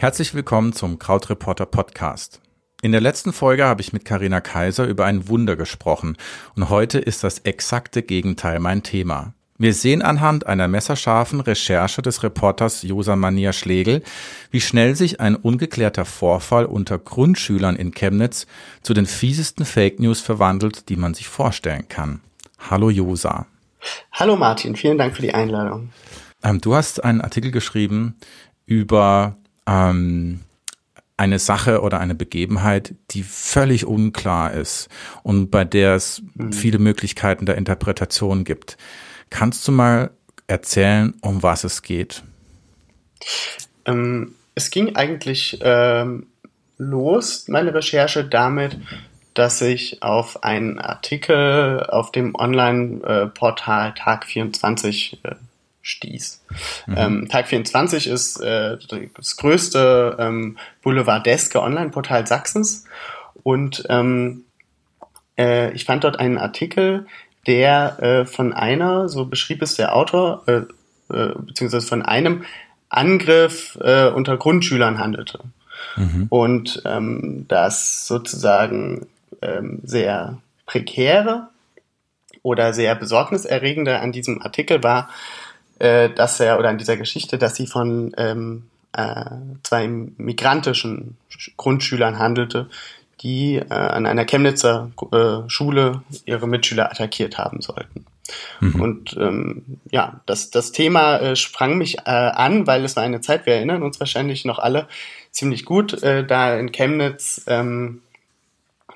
Herzlich willkommen zum Krautreporter Podcast. In der letzten Folge habe ich mit Karina Kaiser über ein Wunder gesprochen und heute ist das exakte Gegenteil mein Thema. Wir sehen anhand einer messerscharfen Recherche des Reporters Josa Mania Schlegel, wie schnell sich ein ungeklärter Vorfall unter Grundschülern in Chemnitz zu den fiesesten Fake News verwandelt, die man sich vorstellen kann. Hallo Josa. Hallo Martin, vielen Dank für die Einladung. Ähm, du hast einen Artikel geschrieben über ähm, eine Sache oder eine Begebenheit, die völlig unklar ist und bei der es mhm. viele Möglichkeiten der Interpretation gibt. Kannst du mal erzählen, um was es geht? Ähm, es ging eigentlich ähm, los, meine Recherche, damit, dass ich auf einen Artikel auf dem Online-Portal Tag24 äh, stieß. Mhm. Ähm, Tag 24 ist äh, das größte ähm, boulevardeske Online-Portal Sachsens und ähm, äh, ich fand dort einen Artikel, der äh, von einer, so beschrieb es der Autor, beziehungsweise von einem Angriff unter Grundschülern handelte. Mhm. Und ähm, das sozusagen ähm, sehr prekäre oder sehr besorgniserregende an diesem Artikel war, äh, dass er, oder an dieser Geschichte, dass sie von ähm, äh, zwei migrantischen Grundschülern handelte, die äh, an einer Chemnitzer äh, Schule ihre Mitschüler attackiert haben sollten. Mhm. Und ähm, ja, das, das Thema äh, sprang mich äh, an, weil es war eine Zeit, wir erinnern uns wahrscheinlich noch alle ziemlich gut, äh, da in Chemnitz, ähm,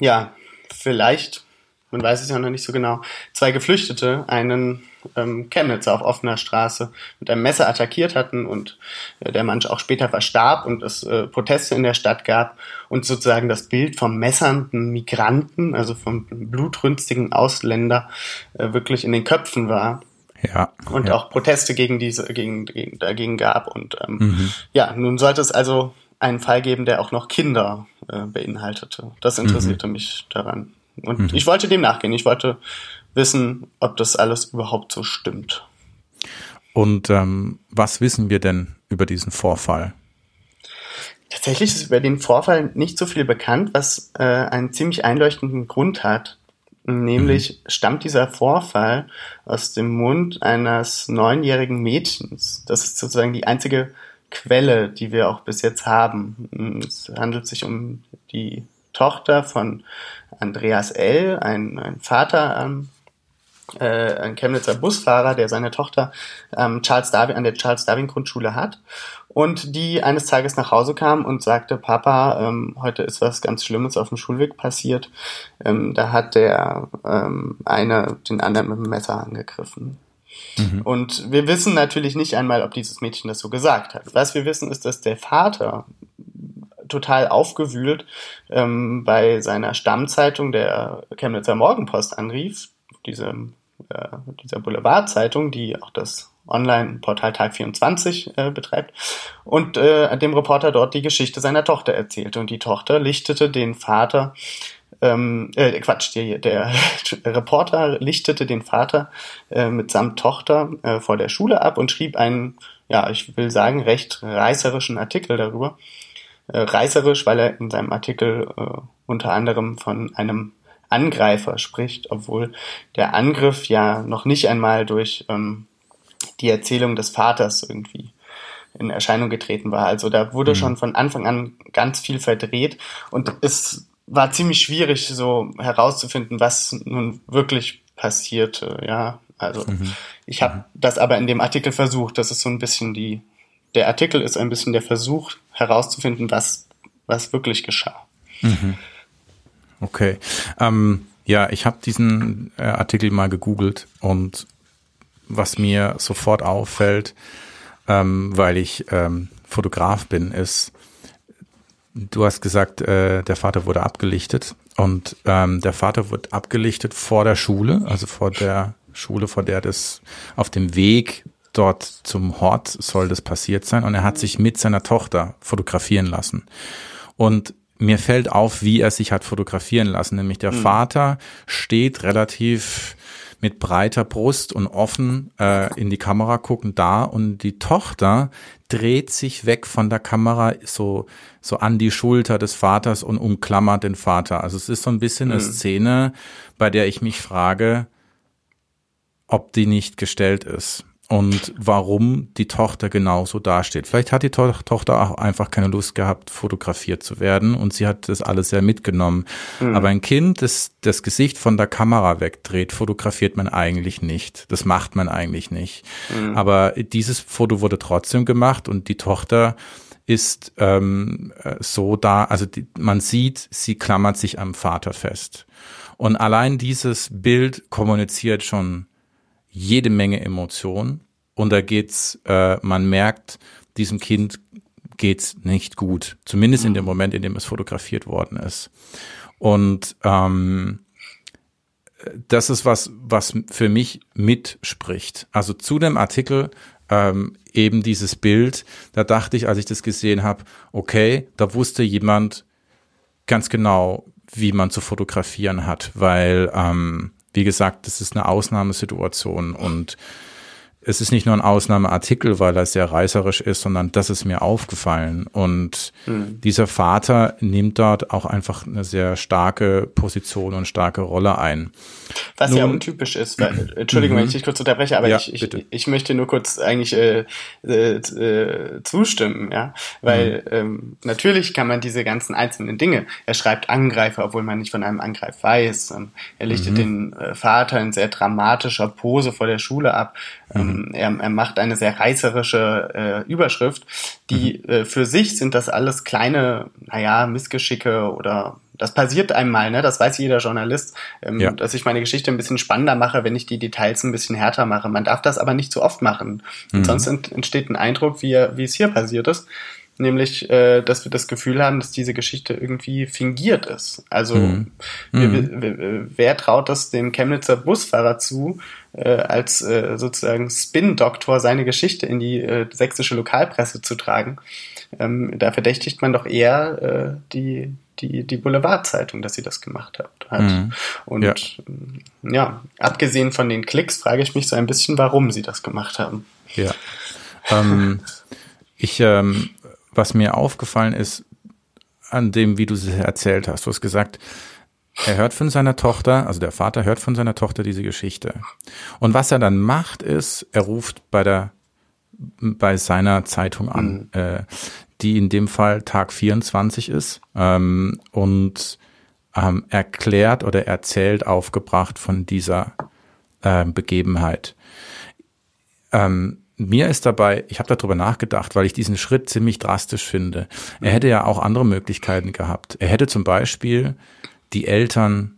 ja, vielleicht, man weiß es ja noch nicht so genau, zwei Geflüchtete einen ähm, Chemnitzer auf offener Straße mit einem Messer attackiert hatten und äh, der Mensch auch später verstarb und es äh, Proteste in der Stadt gab und sozusagen das Bild vom messernden Migranten, also vom blutrünstigen Ausländer, äh, wirklich in den Köpfen war. Ja. Und ja. auch Proteste gegen diese, gegen, gegen, dagegen gab. Und ähm, mhm. ja, nun sollte es also einen Fall geben, der auch noch Kinder äh, beinhaltete. Das interessierte mhm. mich daran. Und mhm. ich wollte dem nachgehen. Ich wollte wissen, ob das alles überhaupt so stimmt. Und ähm, was wissen wir denn über diesen Vorfall? Tatsächlich ist über den Vorfall nicht so viel bekannt, was äh, einen ziemlich einleuchtenden Grund hat. Nämlich mhm. stammt dieser Vorfall aus dem Mund eines neunjährigen Mädchens. Das ist sozusagen die einzige Quelle, die wir auch bis jetzt haben. Es handelt sich um die Tochter von Andreas L., ein, ein Vater ähm, äh, ein Chemnitzer Busfahrer, der seine Tochter ähm, Charles Darwin, an der Charles Darwin Grundschule hat und die eines Tages nach Hause kam und sagte, Papa, ähm, heute ist was ganz Schlimmes auf dem Schulweg passiert. Ähm, da hat der ähm, eine den anderen mit dem Messer angegriffen. Mhm. Und wir wissen natürlich nicht einmal, ob dieses Mädchen das so gesagt hat. Was wir wissen, ist, dass der Vater total aufgewühlt ähm, bei seiner Stammzeitung der Chemnitzer Morgenpost anrief, diese, äh, dieser Boulevardzeitung, die auch das Online-Portal Tag 24 äh, betreibt und äh, dem Reporter dort die Geschichte seiner Tochter erzählte. Und die Tochter lichtete den Vater, ähm, äh, Quatsch, der, der Reporter lichtete den Vater äh, mitsamt Tochter äh, vor der Schule ab und schrieb einen, ja, ich will sagen, recht reißerischen Artikel darüber. Äh, reißerisch, weil er in seinem Artikel äh, unter anderem von einem Angreifer spricht, obwohl der Angriff ja noch nicht einmal durch ähm, die Erzählung des Vaters irgendwie in Erscheinung getreten war. Also da wurde mhm. schon von Anfang an ganz viel verdreht und es war ziemlich schwierig, so herauszufinden, was nun wirklich passierte. Ja, also mhm. ich habe mhm. das aber in dem Artikel versucht. Das ist so ein bisschen die, der Artikel ist ein bisschen der Versuch herauszufinden, was was wirklich geschah. Mhm. Okay. Ähm, ja, ich habe diesen äh, Artikel mal gegoogelt und was mir sofort auffällt, ähm, weil ich ähm, Fotograf bin, ist, du hast gesagt, äh, der Vater wurde abgelichtet und ähm, der Vater wurde abgelichtet vor der Schule, also vor der Schule, vor der das auf dem Weg dort zum Hort soll das passiert sein und er hat sich mit seiner Tochter fotografieren lassen. Und mir fällt auf, wie er sich hat fotografieren lassen. Nämlich der mhm. Vater steht relativ mit breiter Brust und offen äh, in die Kamera gucken da und die Tochter dreht sich weg von der Kamera so so an die Schulter des Vaters und umklammert den Vater. Also es ist so ein bisschen eine mhm. Szene, bei der ich mich frage, ob die nicht gestellt ist und warum die Tochter genauso dasteht. Vielleicht hat die to Tochter auch einfach keine Lust gehabt, fotografiert zu werden und sie hat das alles sehr mitgenommen. Mhm. Aber ein Kind, das das Gesicht von der Kamera wegdreht, fotografiert man eigentlich nicht. Das macht man eigentlich nicht. Mhm. Aber dieses Foto wurde trotzdem gemacht und die Tochter ist ähm, so da, also die, man sieht, sie klammert sich am Vater fest. Und allein dieses Bild kommuniziert schon jede Menge Emotionen und da geht's, äh, man merkt, diesem Kind geht's nicht gut, zumindest in dem mhm. Moment, in dem es fotografiert worden ist. Und ähm, das ist was, was für mich mitspricht. Also zu dem Artikel ähm, eben dieses Bild, da dachte ich, als ich das gesehen habe, okay, da wusste jemand ganz genau, wie man zu fotografieren hat, weil ähm, wie gesagt, das ist eine Ausnahmesituation und es ist nicht nur ein Ausnahmeartikel, weil er sehr reißerisch ist, sondern das ist mir aufgefallen. Und mhm. dieser Vater nimmt dort auch einfach eine sehr starke Position und starke Rolle ein. Was Nun, ja untypisch ist, weil, Entschuldigung, wenn ich mhm. dich kurz unterbreche, aber ja, ich, ich, ich möchte nur kurz eigentlich äh, äh, äh, zustimmen, ja. Weil mhm. ähm, natürlich kann man diese ganzen einzelnen Dinge, er schreibt Angreifer, obwohl man nicht von einem Angreif weiß. Er lichtet mhm. den äh, Vater in sehr dramatischer Pose vor der Schule ab. Ähm, mhm. er, er macht eine sehr reißerische äh, Überschrift, die mhm. äh, für sich sind das alles kleine, naja, Missgeschicke oder das passiert einmal, ne? Das weiß jeder Journalist, ähm, ja. dass ich meine Geschichte ein bisschen spannender mache, wenn ich die Details ein bisschen härter mache. Man darf das aber nicht zu oft machen. Mhm. Sonst entsteht ein Eindruck, wie, wie es hier passiert ist nämlich, äh, dass wir das Gefühl haben, dass diese Geschichte irgendwie fingiert ist. Also mhm. Mhm. wer traut das dem Chemnitzer Busfahrer zu, äh, als äh, sozusagen Spin-Doktor seine Geschichte in die äh, sächsische Lokalpresse zu tragen? Ähm, da verdächtigt man doch eher äh, die die, die Boulevardzeitung, dass sie das gemacht hat. hat. Mhm. Und ja. ja, abgesehen von den Klicks frage ich mich so ein bisschen, warum sie das gemacht haben. Ja. Ähm, ich ähm, was mir aufgefallen ist, an dem, wie du es erzählt hast. Du hast gesagt, er hört von seiner Tochter, also der Vater hört von seiner Tochter diese Geschichte. Und was er dann macht, ist, er ruft bei der, bei seiner Zeitung an, mhm. äh, die in dem Fall Tag 24 ist, ähm, und ähm, erklärt oder erzählt aufgebracht von dieser äh, Begebenheit. Ähm, mir ist dabei, ich habe darüber nachgedacht, weil ich diesen Schritt ziemlich drastisch finde. Er hätte ja auch andere Möglichkeiten gehabt. Er hätte zum Beispiel die Eltern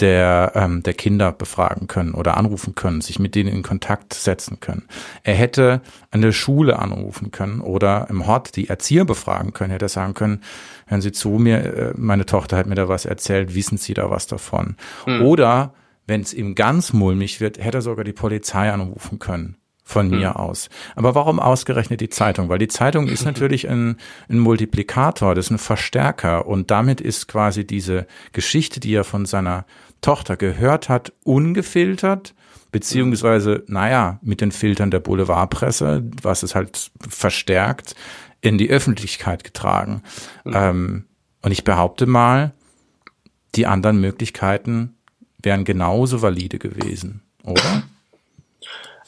der, ähm, der Kinder befragen können oder anrufen können, sich mit denen in Kontakt setzen können. Er hätte an der Schule anrufen können oder im Hort die Erzieher befragen können, hätte sagen können, hören Sie zu mir, äh, meine Tochter hat mir da was erzählt, wissen Sie da was davon? Mhm. Oder wenn es ihm ganz mulmig wird, hätte er sogar die Polizei anrufen können von mir hm. aus. Aber warum ausgerechnet die Zeitung? Weil die Zeitung ist natürlich ein, ein Multiplikator, das ist ein Verstärker und damit ist quasi diese Geschichte, die er von seiner Tochter gehört hat, ungefiltert, beziehungsweise, naja, mit den Filtern der Boulevardpresse, was es halt verstärkt, in die Öffentlichkeit getragen. Mhm. Ähm, und ich behaupte mal, die anderen Möglichkeiten wären genauso valide gewesen, oder?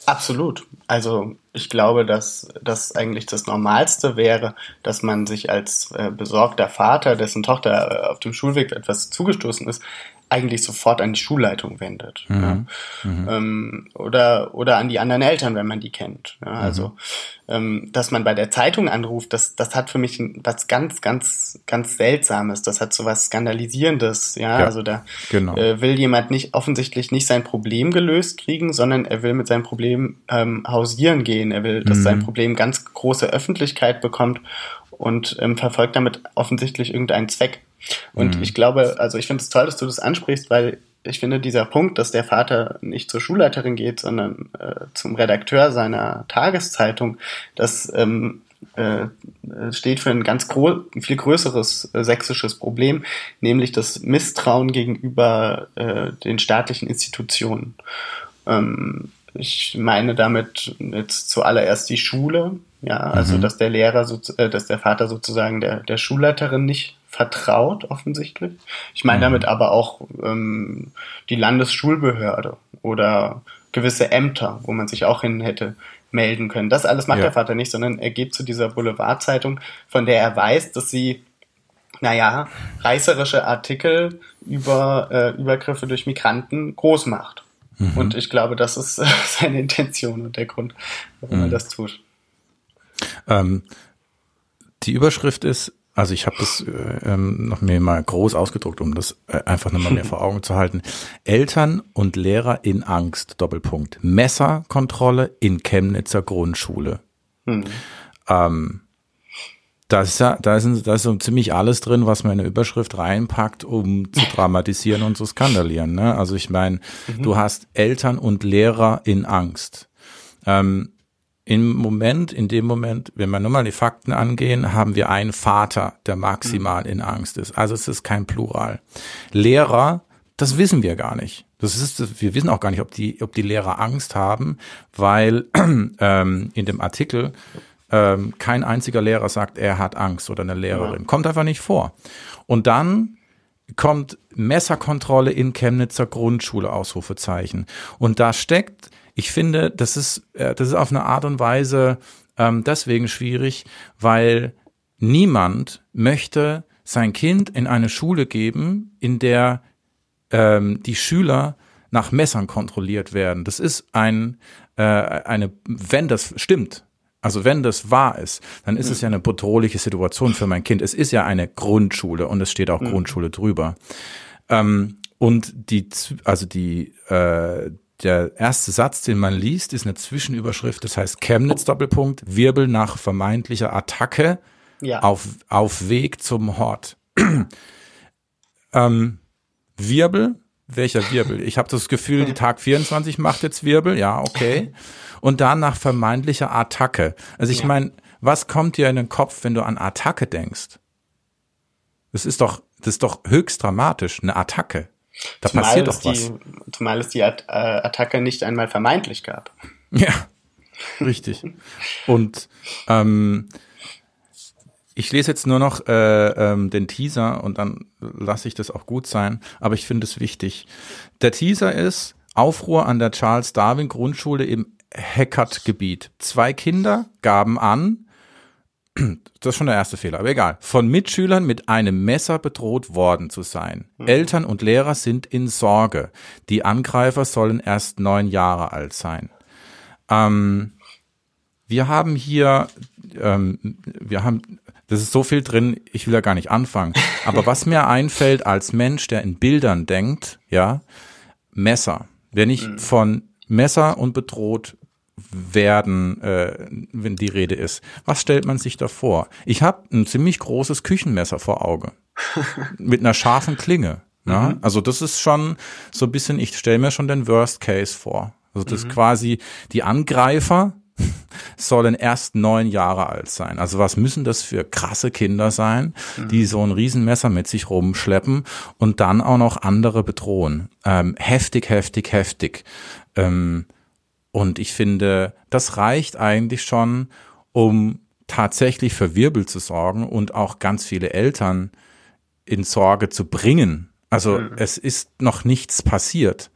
Absolut. Also ich glaube, dass das eigentlich das Normalste wäre, dass man sich als äh, besorgter Vater, dessen Tochter äh, auf dem Schulweg etwas zugestoßen ist, eigentlich sofort an die Schulleitung wendet. Mhm. Ja. Mhm. Ähm, oder, oder an die anderen Eltern, wenn man die kennt. Ja, also, mhm. ähm, dass man bei der Zeitung anruft, das, das hat für mich was ganz, ganz, ganz Seltsames. Das hat so was Skandalisierendes. Ja, ja also da genau. äh, will jemand nicht offensichtlich nicht sein Problem gelöst kriegen, sondern er will mit seinem Problem ähm, hausieren gehen. Er will, dass sein mhm. Problem ganz große Öffentlichkeit bekommt und ähm, verfolgt damit offensichtlich irgendeinen Zweck. Und mhm. ich glaube, also ich finde es toll, dass du das ansprichst, weil ich finde dieser Punkt, dass der Vater nicht zur Schulleiterin geht, sondern äh, zum Redakteur seiner Tageszeitung, das ähm, äh, steht für ein ganz gro viel größeres äh, sächsisches Problem, nämlich das Misstrauen gegenüber äh, den staatlichen Institutionen. Ähm, ich meine damit jetzt zuallererst die Schule, ja, also mhm. dass der Lehrer, so, äh, dass der Vater sozusagen der, der Schulleiterin nicht vertraut, offensichtlich. Ich meine mhm. damit aber auch ähm, die Landesschulbehörde oder gewisse Ämter, wo man sich auch hin hätte melden können. Das alles macht ja. der Vater nicht, sondern er geht zu dieser Boulevardzeitung, von der er weiß, dass sie, naja, reißerische Artikel über äh, Übergriffe durch Migranten groß macht. Mhm. Und ich glaube, das ist äh, seine Intention und der Grund, warum mhm. er das tut. Ähm, die Überschrift ist also ich habe das äh, ähm, noch mir mal groß ausgedruckt, um das äh, einfach nochmal mehr vor Augen zu halten. Eltern und Lehrer in Angst, Doppelpunkt. Messerkontrolle in Chemnitzer Grundschule. Mhm. Ähm, da ist ja, da ist, da ist so ziemlich alles drin, was man in eine Überschrift reinpackt, um zu dramatisieren und zu skandalieren. Ne? Also ich meine, mhm. du hast Eltern und Lehrer in Angst. Ähm, im Moment, in dem Moment, wenn wir nur mal die Fakten angehen, haben wir einen Vater, der maximal in Angst ist. Also es ist kein Plural. Lehrer, das wissen wir gar nicht. Das ist, wir wissen auch gar nicht, ob die, ob die Lehrer Angst haben, weil ähm, in dem Artikel ähm, kein einziger Lehrer sagt, er hat Angst oder eine Lehrerin. Ja. Kommt einfach nicht vor. Und dann kommt Messerkontrolle in Chemnitzer Grundschule, Ausrufezeichen. Und da steckt ich finde, das ist, äh, das ist auf eine Art und Weise ähm, deswegen schwierig, weil niemand möchte sein Kind in eine Schule geben, in der ähm, die Schüler nach Messern kontrolliert werden. Das ist ein, äh, eine, wenn das stimmt, also wenn das wahr ist, dann ist mhm. es ja eine bedrohliche Situation für mein Kind. Es ist ja eine Grundschule und es steht auch mhm. Grundschule drüber. Ähm, und die, also die, äh, der erste Satz, den man liest, ist eine Zwischenüberschrift, das heißt Chemnitz Doppelpunkt, Wirbel nach vermeintlicher Attacke ja. auf, auf Weg zum Hort. ähm, Wirbel, welcher Wirbel? Ich habe das Gefühl, die Tag 24 macht jetzt Wirbel, ja, okay. Und dann nach vermeintlicher Attacke. Also ich ja. meine, was kommt dir in den Kopf, wenn du an Attacke denkst? Das ist doch, das ist doch höchst dramatisch, eine Attacke. Da zumal passiert doch was. Die, zumal es die äh, Attacke nicht einmal vermeintlich gab. Ja, richtig. Und ähm, ich lese jetzt nur noch äh, ähm, den Teaser und dann lasse ich das auch gut sein, aber ich finde es wichtig. Der Teaser ist Aufruhr an der Charles Darwin Grundschule im Heckert-Gebiet. Zwei Kinder gaben an, das ist schon der erste Fehler, aber egal, von Mitschülern mit einem Messer bedroht worden zu sein. Mhm. Eltern und Lehrer sind in Sorge. Die Angreifer sollen erst neun Jahre alt sein. Ähm, wir haben hier, ähm, wir haben, das ist so viel drin, ich will da gar nicht anfangen. Aber was mir einfällt als Mensch, der in Bildern denkt, ja, Messer. Wenn ich mhm. von Messer und bedroht werden, äh, wenn die Rede ist. Was stellt man sich da vor? Ich habe ein ziemlich großes Küchenmesser vor Auge mit einer scharfen Klinge. Ne? Mhm. Also das ist schon so ein bisschen, ich stelle mir schon den Worst Case vor. Also das mhm. quasi die Angreifer sollen erst neun Jahre alt sein. Also was müssen das für krasse Kinder sein, mhm. die so ein Riesenmesser mit sich rumschleppen und dann auch noch andere bedrohen. Ähm, heftig, heftig, heftig. Ähm, und ich finde, das reicht eigentlich schon, um tatsächlich für Wirbel zu sorgen und auch ganz viele Eltern in Sorge zu bringen. Also mhm. es ist noch nichts passiert.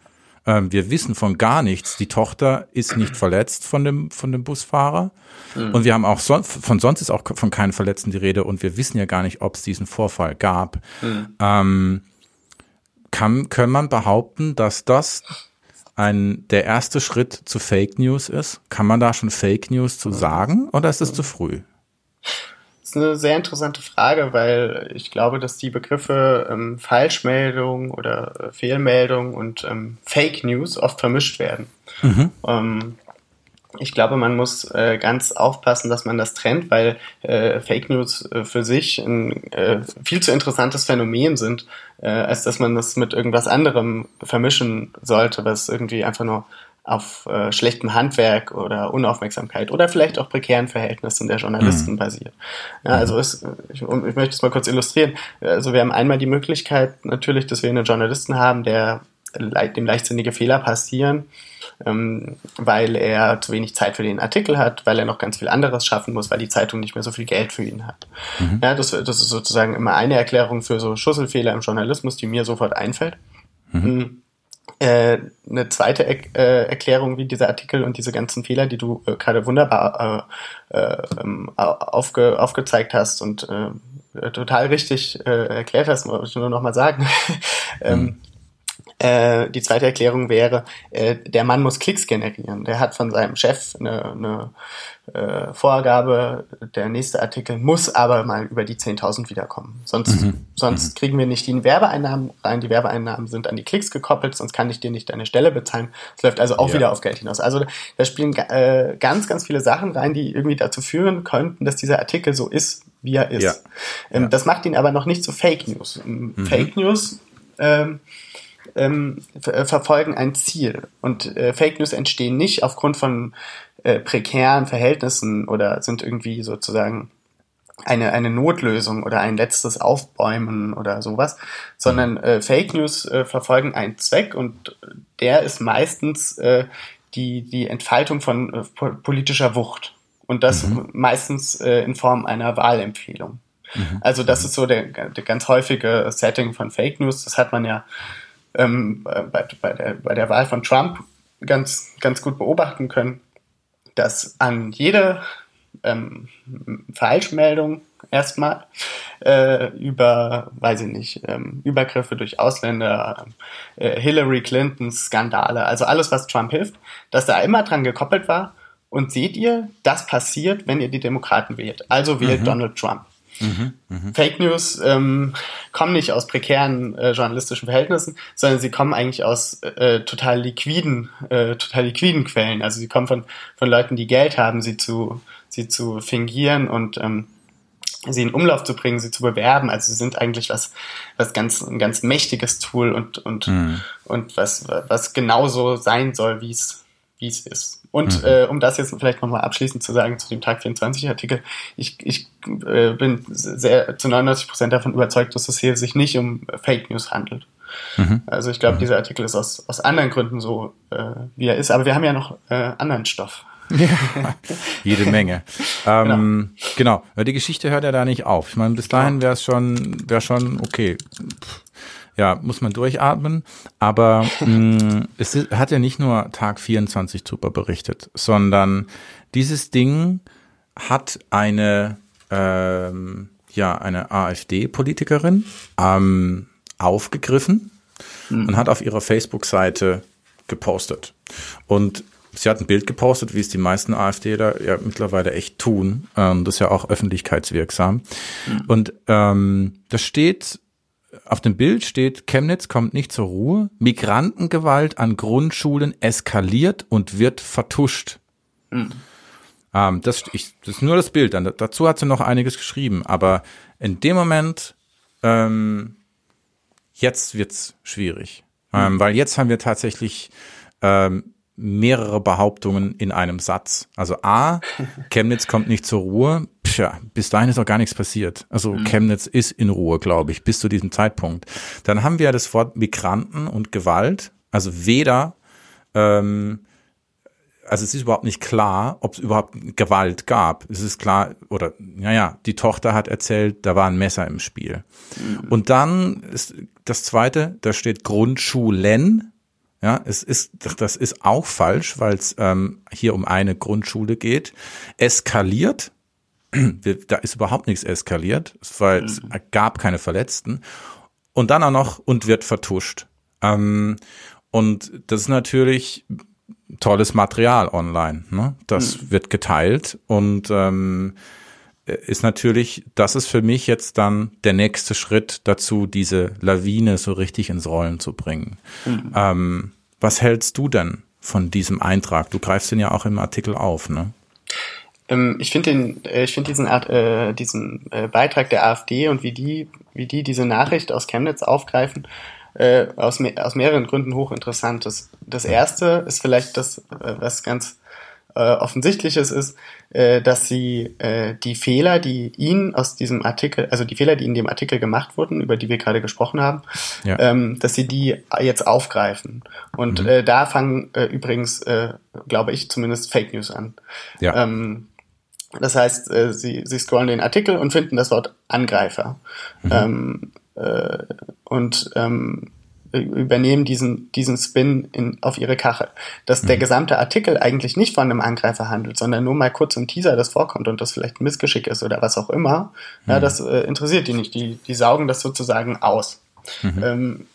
Ähm, wir wissen von gar nichts. Die Tochter ist nicht verletzt von dem, von dem Busfahrer. Mhm. Und wir haben auch son von sonst ist auch von keinen Verletzten die Rede. Und wir wissen ja gar nicht, ob es diesen Vorfall gab. Mhm. Ähm, kann, kann man behaupten, dass das ein, der erste Schritt zu Fake News ist? Kann man da schon Fake News zu sagen oder ist es zu früh? Das ist eine sehr interessante Frage, weil ich glaube, dass die Begriffe ähm, Falschmeldung oder äh, Fehlmeldung und ähm, Fake News oft vermischt werden. Mhm. Ähm, ich glaube, man muss äh, ganz aufpassen, dass man das trennt, weil äh, Fake News äh, für sich ein äh, viel zu interessantes Phänomen sind, äh, als dass man das mit irgendwas anderem vermischen sollte, was irgendwie einfach nur auf äh, schlechtem Handwerk oder Unaufmerksamkeit oder vielleicht auch prekären Verhältnissen der Journalisten mhm. basiert. Ja, also es, ich, ich möchte es mal kurz illustrieren. Also wir haben einmal die Möglichkeit natürlich, dass wir einen Journalisten haben, der dem leichtsinnige Fehler passieren, ähm, weil er zu wenig Zeit für den Artikel hat, weil er noch ganz viel anderes schaffen muss, weil die Zeitung nicht mehr so viel Geld für ihn hat. Mhm. Ja, das, das ist sozusagen immer eine Erklärung für so Schusselfehler im Journalismus, die mir sofort einfällt. Mhm. Hm. Äh, eine zweite er äh, Erklärung, wie dieser Artikel und diese ganzen Fehler, die du äh, gerade wunderbar äh, äh, ähm, aufge aufgezeigt hast und äh, total richtig äh, erklärt hast, muss ich nur noch mal sagen. ähm, mhm. Äh, die zweite Erklärung wäre, äh, der Mann muss Klicks generieren. Der hat von seinem Chef eine, eine äh, Vorgabe, der nächste Artikel muss aber mal über die 10.000 wiederkommen. Sonst, mhm. sonst mhm. kriegen wir nicht die Werbeeinnahmen rein. Die Werbeeinnahmen sind an die Klicks gekoppelt, sonst kann ich dir nicht deine Stelle bezahlen. Es läuft also auch ja. wieder auf Geld hinaus. Also da spielen äh, ganz, ganz viele Sachen rein, die irgendwie dazu führen könnten, dass dieser Artikel so ist, wie er ist. Ja. Ähm, ja. Das macht ihn aber noch nicht zu Fake News. Mhm. Fake News ähm, ähm, äh, verfolgen ein Ziel. Und äh, Fake News entstehen nicht aufgrund von äh, prekären Verhältnissen oder sind irgendwie sozusagen eine, eine Notlösung oder ein letztes Aufbäumen oder sowas, sondern äh, Fake News äh, verfolgen einen Zweck und der ist meistens äh, die, die Entfaltung von äh, politischer Wucht. Und das mhm. meistens äh, in Form einer Wahlempfehlung. Mhm. Also das ist so der, der ganz häufige Setting von Fake News. Das hat man ja ähm, bei, bei, der, bei der Wahl von Trump ganz, ganz gut beobachten können, dass an jede ähm, Falschmeldung erstmal äh, über, weiß ich nicht, ähm, Übergriffe durch Ausländer, äh, Hillary Clintons Skandale, also alles, was Trump hilft, dass da immer dran gekoppelt war. Und seht ihr, das passiert, wenn ihr die Demokraten wählt. Also wählt mhm. Donald Trump. Mhm, mh. Fake News ähm, kommen nicht aus prekären äh, journalistischen Verhältnissen, sondern sie kommen eigentlich aus äh, total liquiden, äh, total liquiden Quellen. Also sie kommen von, von Leuten, die Geld haben, sie zu, sie zu fingieren und ähm, sie in Umlauf zu bringen, sie zu bewerben. Also sie sind eigentlich was, was ganz, ein ganz mächtiges Tool und, und, mhm. und was, was genauso sein soll, wie es, wie es ist. Und mhm. äh, um das jetzt vielleicht nochmal abschließend zu sagen zu dem Tag 24 Artikel, ich, ich äh, bin sehr zu 99 Prozent davon überzeugt, dass es hier sich nicht um Fake News handelt. Mhm. Also ich glaube, mhm. dieser Artikel ist aus, aus anderen Gründen so, äh, wie er ist. Aber wir haben ja noch äh, anderen Stoff. Ja, jede Menge. ähm, genau. genau. Die Geschichte hört ja da nicht auf. Ich meine, bis dahin wäre es schon, wäre schon okay. Pff ja, muss man durchatmen. Aber mh, es hat ja nicht nur Tag 24 super berichtet, sondern dieses Ding hat eine, ähm, ja, eine AfD-Politikerin ähm, aufgegriffen mhm. und hat auf ihrer Facebook-Seite gepostet. Und sie hat ein Bild gepostet, wie es die meisten AfDler ja mittlerweile echt tun. Ähm, das ist ja auch öffentlichkeitswirksam. Mhm. Und ähm, das steht auf dem Bild steht, Chemnitz kommt nicht zur Ruhe, Migrantengewalt an Grundschulen eskaliert und wird vertuscht. Mhm. Ähm, das, ich, das ist nur das Bild, dann, dazu hat sie noch einiges geschrieben, aber in dem Moment, ähm, jetzt wird's schwierig, mhm. ähm, weil jetzt haben wir tatsächlich ähm, mehrere Behauptungen in einem Satz. Also A, Chemnitz kommt nicht zur Ruhe. Tja, bis dahin ist noch gar nichts passiert. Also mhm. Chemnitz ist in Ruhe, glaube ich, bis zu diesem Zeitpunkt. Dann haben wir das Wort Migranten und Gewalt. Also weder, ähm, also es ist überhaupt nicht klar, ob es überhaupt Gewalt gab. Es ist klar, oder naja, die Tochter hat erzählt, da war ein Messer im Spiel. Mhm. Und dann ist das zweite, da steht Grundschulen ja, es ist, das ist auch falsch, weil es ähm, hier um eine Grundschule geht. Eskaliert, da ist überhaupt nichts eskaliert, weil es mhm. gab keine Verletzten. Und dann auch noch und wird vertuscht. Ähm, und das ist natürlich tolles Material online. Ne? Das mhm. wird geteilt und ähm, ist natürlich, das ist für mich jetzt dann der nächste Schritt dazu, diese Lawine so richtig ins Rollen zu bringen. Mhm. Ähm, was hältst du denn von diesem Eintrag? Du greifst den ja auch im Artikel auf, ne? Ähm, ich finde den, äh, ich finde diesen, äh, diesen äh, Beitrag der AfD und wie die, wie die diese Nachricht aus Chemnitz aufgreifen, äh, aus, me aus mehreren Gründen hochinteressant. Das, das erste ist vielleicht das, äh, was ganz äh, offensichtliches ist, äh, dass sie äh, die Fehler, die ihnen aus diesem Artikel, also die Fehler, die in dem Artikel gemacht wurden, über die wir gerade gesprochen haben, ja. ähm, dass sie die jetzt aufgreifen. Und mhm. äh, da fangen äh, übrigens, äh, glaube ich, zumindest Fake News an. Ja. Ähm, das heißt, äh, sie, sie scrollen den Artikel und finden das Wort Angreifer. Mhm. Ähm, äh, und ähm, übernehmen diesen, diesen Spin in, auf ihre Kachel. Dass mhm. der gesamte Artikel eigentlich nicht von einem Angreifer handelt, sondern nur mal kurz im Teaser das vorkommt und das vielleicht ein Missgeschick ist oder was auch immer, mhm. ja, das äh, interessiert die nicht. Die, die saugen das sozusagen aus. Mhm. Ähm,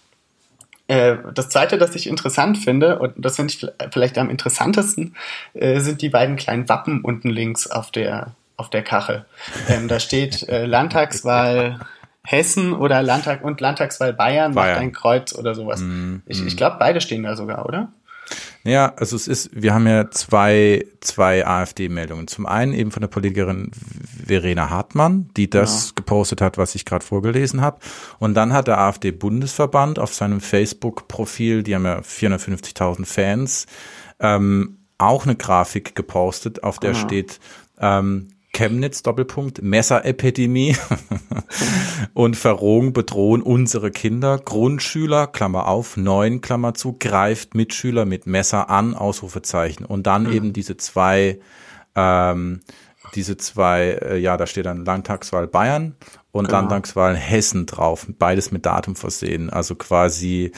äh, das zweite, das ich interessant finde, und das finde ich vielleicht am interessantesten, äh, sind die beiden kleinen Wappen unten links auf der, auf der Kachel. Ähm, da steht äh, Landtagswahl Hessen oder Landtag und Landtagswahl Bayern, Bayern. macht ein Kreuz oder sowas. Mm, ich ich glaube, beide stehen da sogar, oder? Ja, also es ist, wir haben ja zwei, zwei AfD-Meldungen. Zum einen eben von der Politikerin Verena Hartmann, die das ja. Gepostet hat, was ich gerade vorgelesen habe. Und dann hat der AfD-Bundesverband auf seinem Facebook-Profil, die haben ja 450.000 Fans, ähm, auch eine Grafik gepostet, auf der ja. steht, ähm, Chemnitz, Doppelpunkt, Messerepidemie und Verrohung bedrohen unsere Kinder. Grundschüler, Klammer auf, neun, Klammer zu, greift Mitschüler mit Messer an, Ausrufezeichen. Und dann mhm. eben diese zwei, ähm, diese zwei, äh, ja, da steht dann Landtagswahl Bayern und genau. Landtagswahl Hessen drauf, beides mit Datum versehen. Also quasi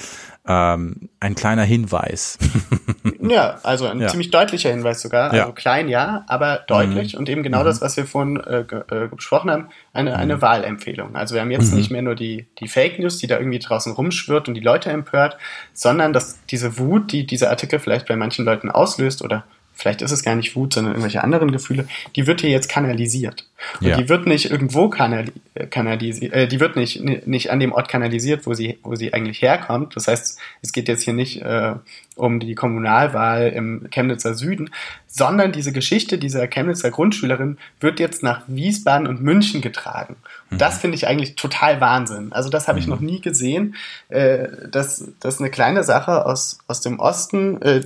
ähm, ein kleiner Hinweis. ja, also ein ja. ziemlich deutlicher Hinweis sogar. Also ja. klein ja, aber deutlich mhm. und eben genau mhm. das, was wir vorhin äh, äh, besprochen haben, eine, mhm. eine Wahlempfehlung. Also wir haben jetzt mhm. nicht mehr nur die, die Fake News, die da irgendwie draußen rumschwirrt und die Leute empört, sondern dass diese Wut, die dieser Artikel vielleicht bei manchen Leuten auslöst oder vielleicht ist es gar nicht Wut, sondern irgendwelche anderen Gefühle, die wird hier jetzt kanalisiert. Und ja. die wird nicht irgendwo kanali kanalisiert, äh, die wird nicht, nicht an dem Ort kanalisiert, wo sie, wo sie eigentlich herkommt. Das heißt, es geht jetzt hier nicht äh, um die Kommunalwahl im Chemnitzer Süden, sondern diese Geschichte dieser Chemnitzer Grundschülerin wird jetzt nach Wiesbaden und München getragen. Und das mhm. finde ich eigentlich total Wahnsinn. Also das habe ich mhm. noch nie gesehen, äh, dass, dass eine kleine Sache aus, aus dem Osten, äh,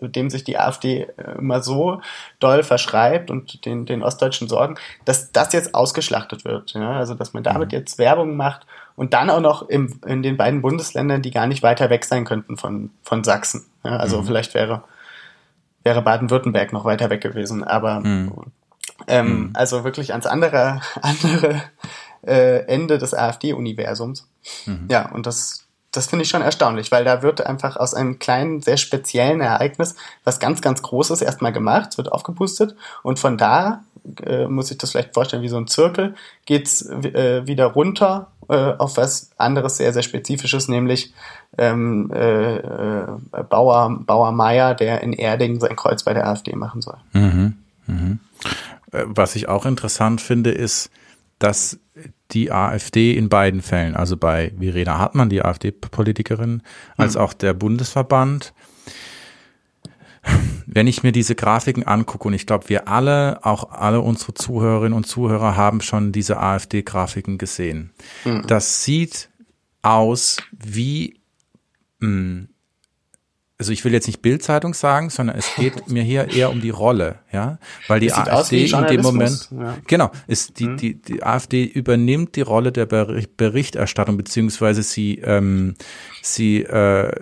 dem sich die AfD immer so doll verschreibt und den, den ostdeutschen Sorgen, dass das jetzt ausgeschlachtet wird. Ja? Also dass man damit mhm. jetzt Werbung macht und dann auch noch im, in den beiden Bundesländern, die gar nicht weiter weg sein könnten von, von Sachsen. Ja, also mhm. vielleicht wäre, wäre Baden-Württemberg noch weiter weg gewesen, aber mhm. Ähm, mhm. also wirklich ans andere, andere äh, Ende des AfD-Universums. Mhm. Ja, und das, das finde ich schon erstaunlich, weil da wird einfach aus einem kleinen, sehr speziellen Ereignis was ganz, ganz Großes erstmal gemacht, es wird aufgepustet und von da äh, muss ich das vielleicht vorstellen wie so ein Zirkel, geht's äh, wieder runter äh, auf was anderes sehr, sehr Spezifisches, nämlich ähm, äh, äh, Bauer, Bauer Meier, der in Erding sein Kreuz bei der AfD machen soll. Mhm, mhm. Äh, was ich auch interessant finde, ist, dass die AfD in beiden Fällen, also bei Verena Hartmann, die AfD-Politikerin, als mhm. auch der Bundesverband, wenn ich mir diese Grafiken angucke, und ich glaube, wir alle, auch alle unsere Zuhörerinnen und Zuhörer haben schon diese AfD-Grafiken gesehen. Mhm. Das sieht aus wie mh, hm, also ich will jetzt nicht Bildzeitung sagen, sondern es geht mir hier eher um die Rolle, ja, weil die AfD in dem Moment, ja. genau, ist die, mhm. die die AfD übernimmt die Rolle der Berichterstattung beziehungsweise sie ähm, sie äh,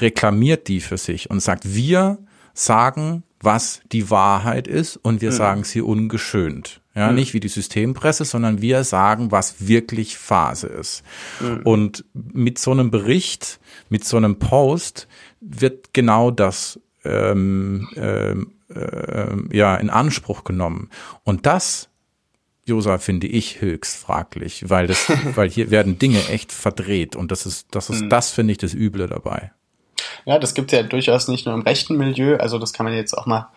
reklamiert die für sich und sagt, wir sagen, was die Wahrheit ist und wir mhm. sagen sie ungeschönt. Ja, mhm. nicht wie die Systempresse, sondern wir sagen, was wirklich Phase ist. Mhm. Und mit so einem Bericht, mit so einem Post wird genau das ähm, ähm, äh, ja in Anspruch genommen. Und das Josa finde ich höchst fraglich, weil das, weil hier werden Dinge echt verdreht und das ist, das ist, mhm. das finde ich das Üble dabei. Ja, das gibt ja durchaus nicht nur im rechten Milieu, also das kann man jetzt auch mal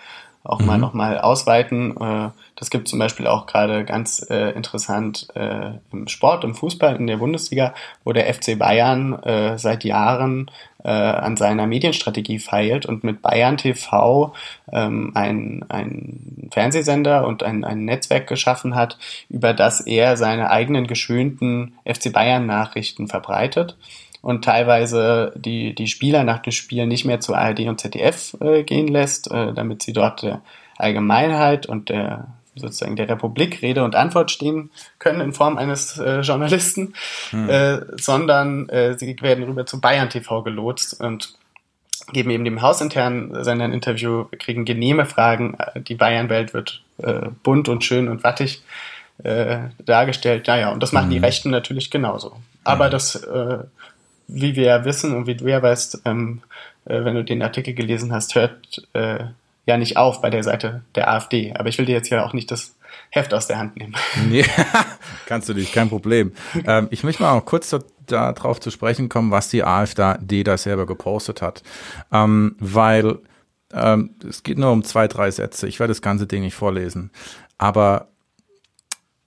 auch mhm. mal nochmal ausweiten. Äh, das gibt zum Beispiel auch gerade ganz äh, interessant äh, im Sport, im Fußball, in der Bundesliga, wo der FC Bayern äh, seit Jahren äh, an seiner Medienstrategie feilt und mit Bayern TV ähm, ein, ein Fernsehsender und ein, ein Netzwerk geschaffen hat, über das er seine eigenen geschönten FC Bayern Nachrichten verbreitet und teilweise die, die Spieler nach dem Spiel nicht mehr zu ARD und ZDF äh, gehen lässt, äh, damit sie dort der Allgemeinheit und der sozusagen der Republik Rede und Antwort stehen können in Form eines äh, Journalisten, hm. äh, sondern äh, sie werden rüber zu Bayern TV gelotst und geben eben dem hausinternen Sender ein Interview, kriegen genehme Fragen, die Bayern-Welt wird äh, bunt und schön und wattig äh, dargestellt. Naja, und das machen hm. die Rechten natürlich genauso. Aber das äh, wie wir ja wissen und wie du ja weißt, ähm, äh, wenn du den Artikel gelesen hast, hört äh, ja nicht auf bei der Seite der AfD. Aber ich will dir jetzt ja auch nicht das Heft aus der Hand nehmen. Nee, kannst du nicht, kein Problem. ähm, ich möchte mal auch kurz darauf zu sprechen kommen, was die AfD da selber gepostet hat. Ähm, weil ähm, es geht nur um zwei, drei Sätze. Ich werde das ganze Ding nicht vorlesen. Aber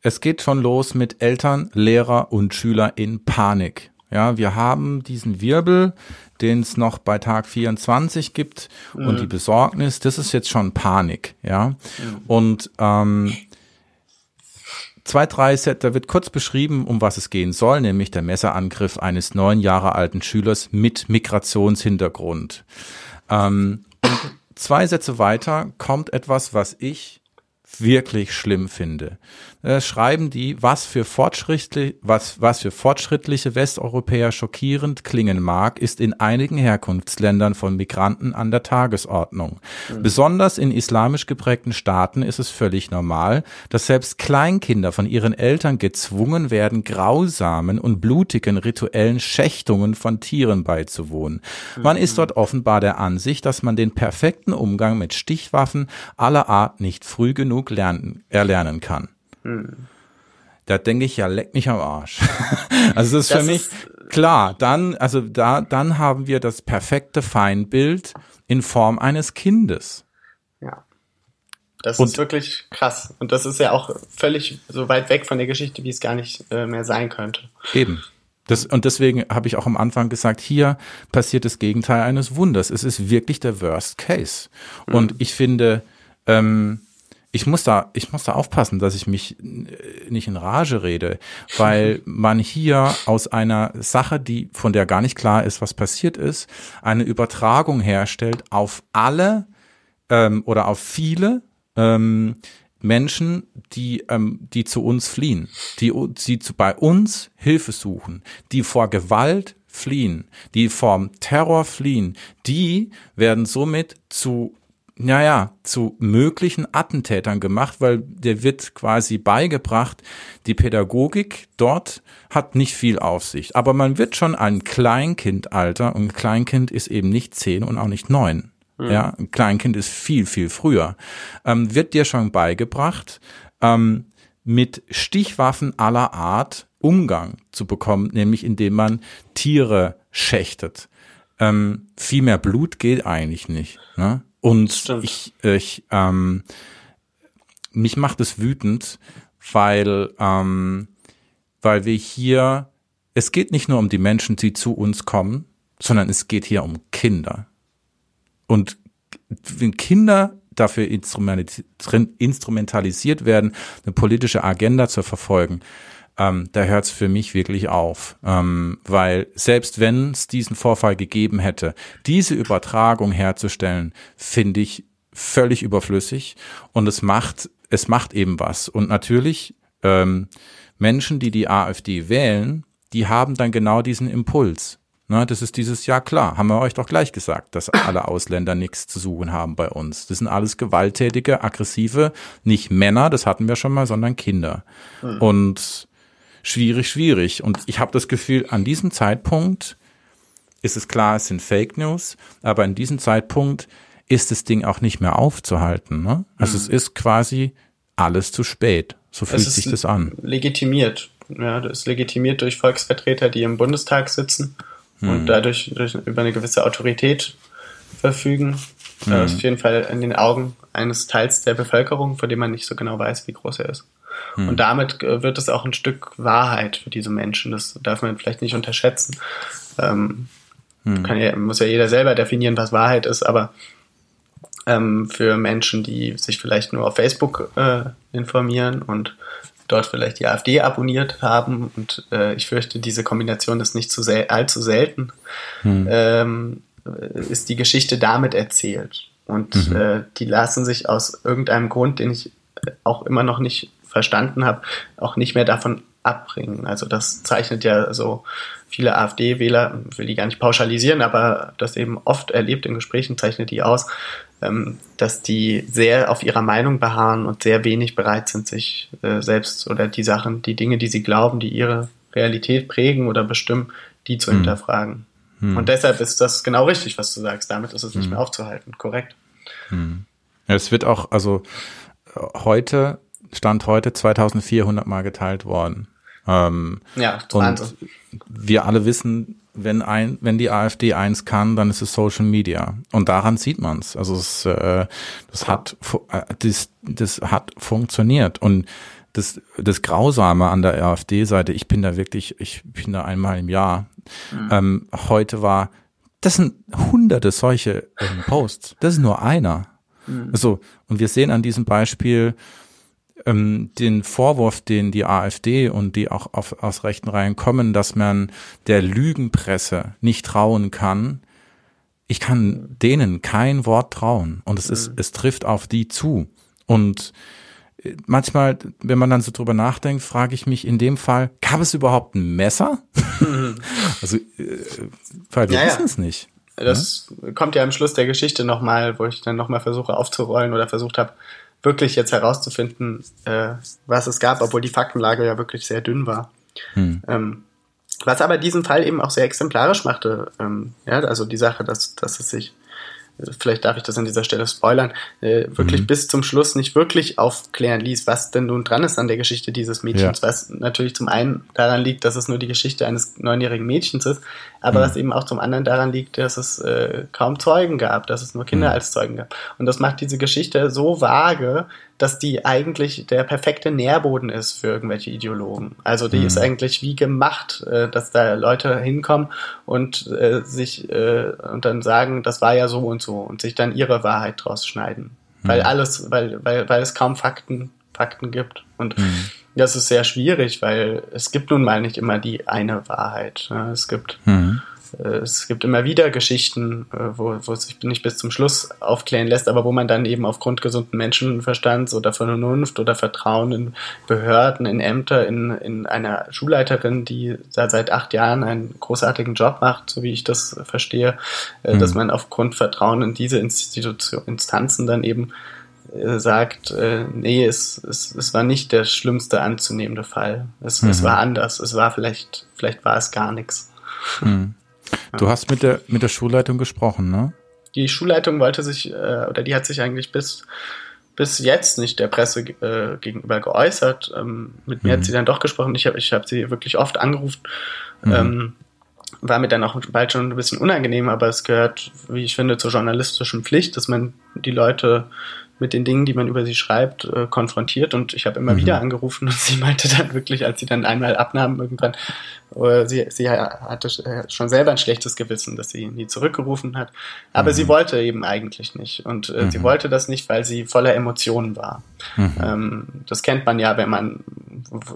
es geht schon los mit Eltern, Lehrer und Schüler in Panik. Ja, wir haben diesen Wirbel, den es noch bei Tag 24 gibt mhm. und die Besorgnis, das ist jetzt schon Panik, ja. Mhm. Und ähm, zwei, drei Set, da wird kurz beschrieben, um was es gehen soll, nämlich der Messerangriff eines neun Jahre alten Schülers mit Migrationshintergrund. Ähm, und zwei Sätze weiter kommt etwas, was ich wirklich schlimm finde. Äh, schreiben die, was für fortschrittlich, was, was für fortschrittliche Westeuropäer schockierend klingen mag, ist in einigen Herkunftsländern von Migranten an der Tagesordnung. Mhm. Besonders in islamisch geprägten Staaten ist es völlig normal, dass selbst Kleinkinder von ihren Eltern gezwungen werden, grausamen und blutigen rituellen Schächtungen von Tieren beizuwohnen. Mhm. Man ist dort offenbar der Ansicht, dass man den perfekten Umgang mit Stichwaffen aller Art nicht früh genug lernen, erlernen kann. Hm. Da denke ich ja, leck mich am Arsch. also das ist das für mich ist, klar. Dann, also da, dann haben wir das perfekte Feindbild in Form eines Kindes. Ja. Das und, ist wirklich krass. Und das ist ja auch völlig so weit weg von der Geschichte, wie es gar nicht äh, mehr sein könnte. Eben. Das, und deswegen habe ich auch am Anfang gesagt, hier passiert das Gegenteil eines Wunders. Es ist wirklich der Worst Case. Mhm. Und ich finde, ähm, ich muss da, ich muss da aufpassen, dass ich mich äh, nicht in Rage rede, weil man hier aus einer Sache, die, von der gar nicht klar ist, was passiert ist, eine Übertragung herstellt auf alle ähm, oder auf viele ähm, Menschen, die, ähm, die zu uns fliehen, die, die zu, bei uns Hilfe suchen, die vor Gewalt fliehen, die vor Terror fliehen, die werden somit zu naja, zu möglichen Attentätern gemacht, weil der wird quasi beigebracht, die Pädagogik dort hat nicht viel Aufsicht. Aber man wird schon ein Kleinkindalter und ein Kleinkind ist eben nicht zehn und auch nicht neun. Mhm. Ja, ein Kleinkind ist viel, viel früher. Ähm, wird dir schon beigebracht, ähm, mit Stichwaffen aller Art Umgang zu bekommen, nämlich indem man Tiere schächtet. Ähm, viel mehr Blut geht eigentlich nicht. Ne? Und ich, ich ähm, mich macht es wütend, weil, ähm, weil wir hier, es geht nicht nur um die Menschen, die zu uns kommen, sondern es geht hier um Kinder. Und wenn Kinder dafür instrumentalisiert werden, eine politische Agenda zu verfolgen, ähm, da hört es für mich wirklich auf. Ähm, weil selbst wenn es diesen Vorfall gegeben hätte, diese Übertragung herzustellen, finde ich völlig überflüssig und es macht, es macht eben was. Und natürlich, ähm, Menschen, die die AfD wählen, die haben dann genau diesen Impuls. Na, das ist dieses, ja klar, haben wir euch doch gleich gesagt, dass alle Ausländer nichts zu suchen haben bei uns. Das sind alles gewalttätige, aggressive, nicht Männer, das hatten wir schon mal, sondern Kinder. Mhm. Und schwierig, schwierig. Und ich habe das Gefühl, an diesem Zeitpunkt ist es klar, es sind Fake News, aber in diesem Zeitpunkt ist das Ding auch nicht mehr aufzuhalten. Ne? Also mhm. es ist quasi alles zu spät. So fühlt sich das an. Legitimiert. Ja, das ist legitimiert durch Volksvertreter, die im Bundestag sitzen mhm. und dadurch durch, über eine gewisse Autorität verfügen. Mhm. Ist auf jeden Fall in den Augen eines Teils der Bevölkerung, von dem man nicht so genau weiß, wie groß er ist. Hm. Und damit äh, wird es auch ein Stück Wahrheit für diese Menschen. Das darf man vielleicht nicht unterschätzen. Ähm, hm. ja, muss ja jeder selber definieren, was Wahrheit ist, aber ähm, für Menschen, die sich vielleicht nur auf Facebook äh, informieren und dort vielleicht die AfD abonniert haben und äh, ich fürchte, diese Kombination ist nicht zu sel allzu selten, hm. ähm, ist die Geschichte damit erzählt. Und mhm. äh, die lassen sich aus irgendeinem Grund, den ich auch immer noch nicht verstanden habe, auch nicht mehr davon abbringen. Also das zeichnet ja so viele AfD-Wähler, will die gar nicht pauschalisieren, aber das eben oft erlebt in Gesprächen, zeichnet die aus, ähm, dass die sehr auf ihrer Meinung beharren und sehr wenig bereit sind, sich äh, selbst oder die Sachen, die Dinge, die sie glauben, die ihre Realität prägen oder bestimmen, die zu hm. hinterfragen. Hm. Und deshalb ist das genau richtig, was du sagst. Damit ist es nicht hm. mehr aufzuhalten. Korrekt. Hm. Ja, es wird auch, also heute, Stand heute 2400 Mal geteilt worden. Ähm, ja, und wir alle wissen, wenn ein, wenn die AfD eins kann, dann ist es Social Media. Und daran sieht man es. Also es, äh, das hat, äh, das, das hat funktioniert. Und das, das Grausame an der AfD-Seite, ich bin da wirklich, ich bin da einmal im Jahr. Mhm. Ähm, heute war, das sind hunderte solche ähm, Posts. Das ist nur einer. Mhm. Also, und wir sehen an diesem Beispiel, ähm, den Vorwurf, den die AfD und die auch auf, aus rechten Reihen kommen, dass man der Lügenpresse nicht trauen kann. Ich kann denen kein Wort trauen und es ist, mhm. es trifft auf die zu. Und äh, manchmal, wenn man dann so drüber nachdenkt, frage ich mich in dem Fall, gab es überhaupt ein Messer? Also, äh, weil wir ja, wissen es nicht. Das ja? kommt ja am Schluss der Geschichte nochmal, wo ich dann nochmal versuche aufzurollen oder versucht habe, wirklich jetzt herauszufinden, äh, was es gab, obwohl die Faktenlage ja wirklich sehr dünn war. Hm. Ähm, was aber diesen Fall eben auch sehr exemplarisch machte, ähm, ja, also die Sache, dass, dass es sich vielleicht darf ich das an dieser Stelle spoilern, äh, wirklich mhm. bis zum Schluss nicht wirklich aufklären ließ, was denn nun dran ist an der Geschichte dieses Mädchens, ja. was natürlich zum einen daran liegt, dass es nur die Geschichte eines neunjährigen Mädchens ist, aber mhm. was eben auch zum anderen daran liegt, dass es äh, kaum Zeugen gab, dass es nur Kinder mhm. als Zeugen gab. Und das macht diese Geschichte so vage, dass die eigentlich der perfekte Nährboden ist für irgendwelche Ideologen. Also die mhm. ist eigentlich wie gemacht, äh, dass da Leute hinkommen und äh, sich äh, und dann sagen, das war ja so und so und sich dann ihre Wahrheit draus schneiden. Mhm. Weil alles, weil, weil, weil es kaum Fakten, Fakten gibt. Und mhm. das ist sehr schwierig, weil es gibt nun mal nicht immer die eine Wahrheit. Ne? Es gibt mhm. Es gibt immer wieder Geschichten, äh, wo, wo es sich nicht bis zum Schluss aufklären lässt, aber wo man dann eben aufgrund gesunden Menschenverstands oder Vernunft oder Vertrauen in Behörden, in Ämter, in, in einer Schulleiterin, die seit acht Jahren einen großartigen Job macht, so wie ich das verstehe, mhm. dass man aufgrund Vertrauen in diese Institution, Instanzen dann eben sagt, äh, nee, es, es, es war nicht der schlimmste anzunehmende Fall. Es, mhm. es war anders. Es war vielleicht, vielleicht war es gar nichts. Mhm. Du hast mit der, mit der Schulleitung gesprochen, ne? Die Schulleitung wollte sich, äh, oder die hat sich eigentlich bis, bis jetzt nicht der Presse äh, gegenüber geäußert. Ähm, mit mir mhm. hat sie dann doch gesprochen. Ich habe ich hab sie wirklich oft angerufen. Mhm. Ähm, war mir dann auch bald schon ein bisschen unangenehm, aber es gehört, wie ich finde, zur journalistischen Pflicht, dass man die Leute mit den Dingen, die man über sie schreibt, äh, konfrontiert. Und ich habe immer mhm. wieder angerufen und sie meinte dann wirklich, als sie dann einmal abnahm, irgendwann, äh, sie, sie hatte äh, schon selber ein schlechtes Gewissen, dass sie nie zurückgerufen hat. Aber mhm. sie wollte eben eigentlich nicht. Und äh, mhm. sie wollte das nicht, weil sie voller Emotionen war. Mhm. Ähm, das kennt man ja, wenn man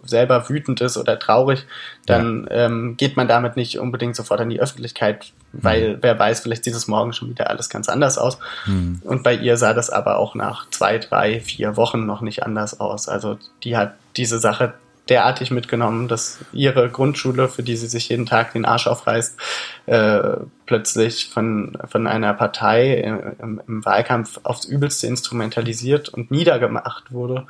selber wütend ist oder traurig, dann ja. ähm, geht man damit nicht unbedingt sofort an die Öffentlichkeit, weil mhm. wer weiß, vielleicht sieht es morgen schon wieder alles ganz anders aus. Mhm. Und bei ihr sah das aber auch nach zwei, drei, vier Wochen noch nicht anders aus. Also die hat diese Sache derartig mitgenommen, dass ihre Grundschule, für die sie sich jeden Tag den Arsch aufreißt, äh, plötzlich von, von einer Partei im, im, Wahlkampf aufs Übelste instrumentalisiert und niedergemacht wurde,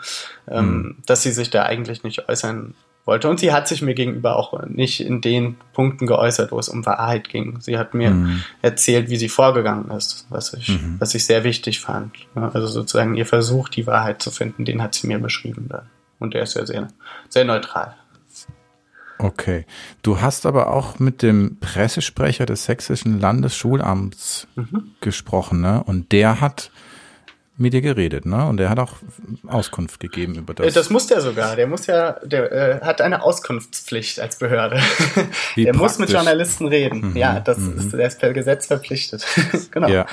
ähm, mhm. dass sie sich da eigentlich nicht äußern wollte. Und sie hat sich mir gegenüber auch nicht in den Punkten geäußert, wo es um Wahrheit ging. Sie hat mir mhm. erzählt, wie sie vorgegangen ist, was ich, mhm. was ich sehr wichtig fand. Also sozusagen ihr Versuch, die Wahrheit zu finden, den hat sie mir beschrieben dann. Und der ist ja sehr, sehr neutral. Okay. Du hast aber auch mit dem Pressesprecher des Sächsischen Landesschulamts mhm. gesprochen, ne? Und der hat mit dir geredet, ne? Und er hat auch Auskunft gegeben über das. Äh, das muss der sogar. Der muss ja, der äh, hat eine Auskunftspflicht als Behörde. Wie der praktisch. muss mit Journalisten reden. Mhm. Ja, das mhm. ist, der ist per Gesetz verpflichtet. genau. Ja.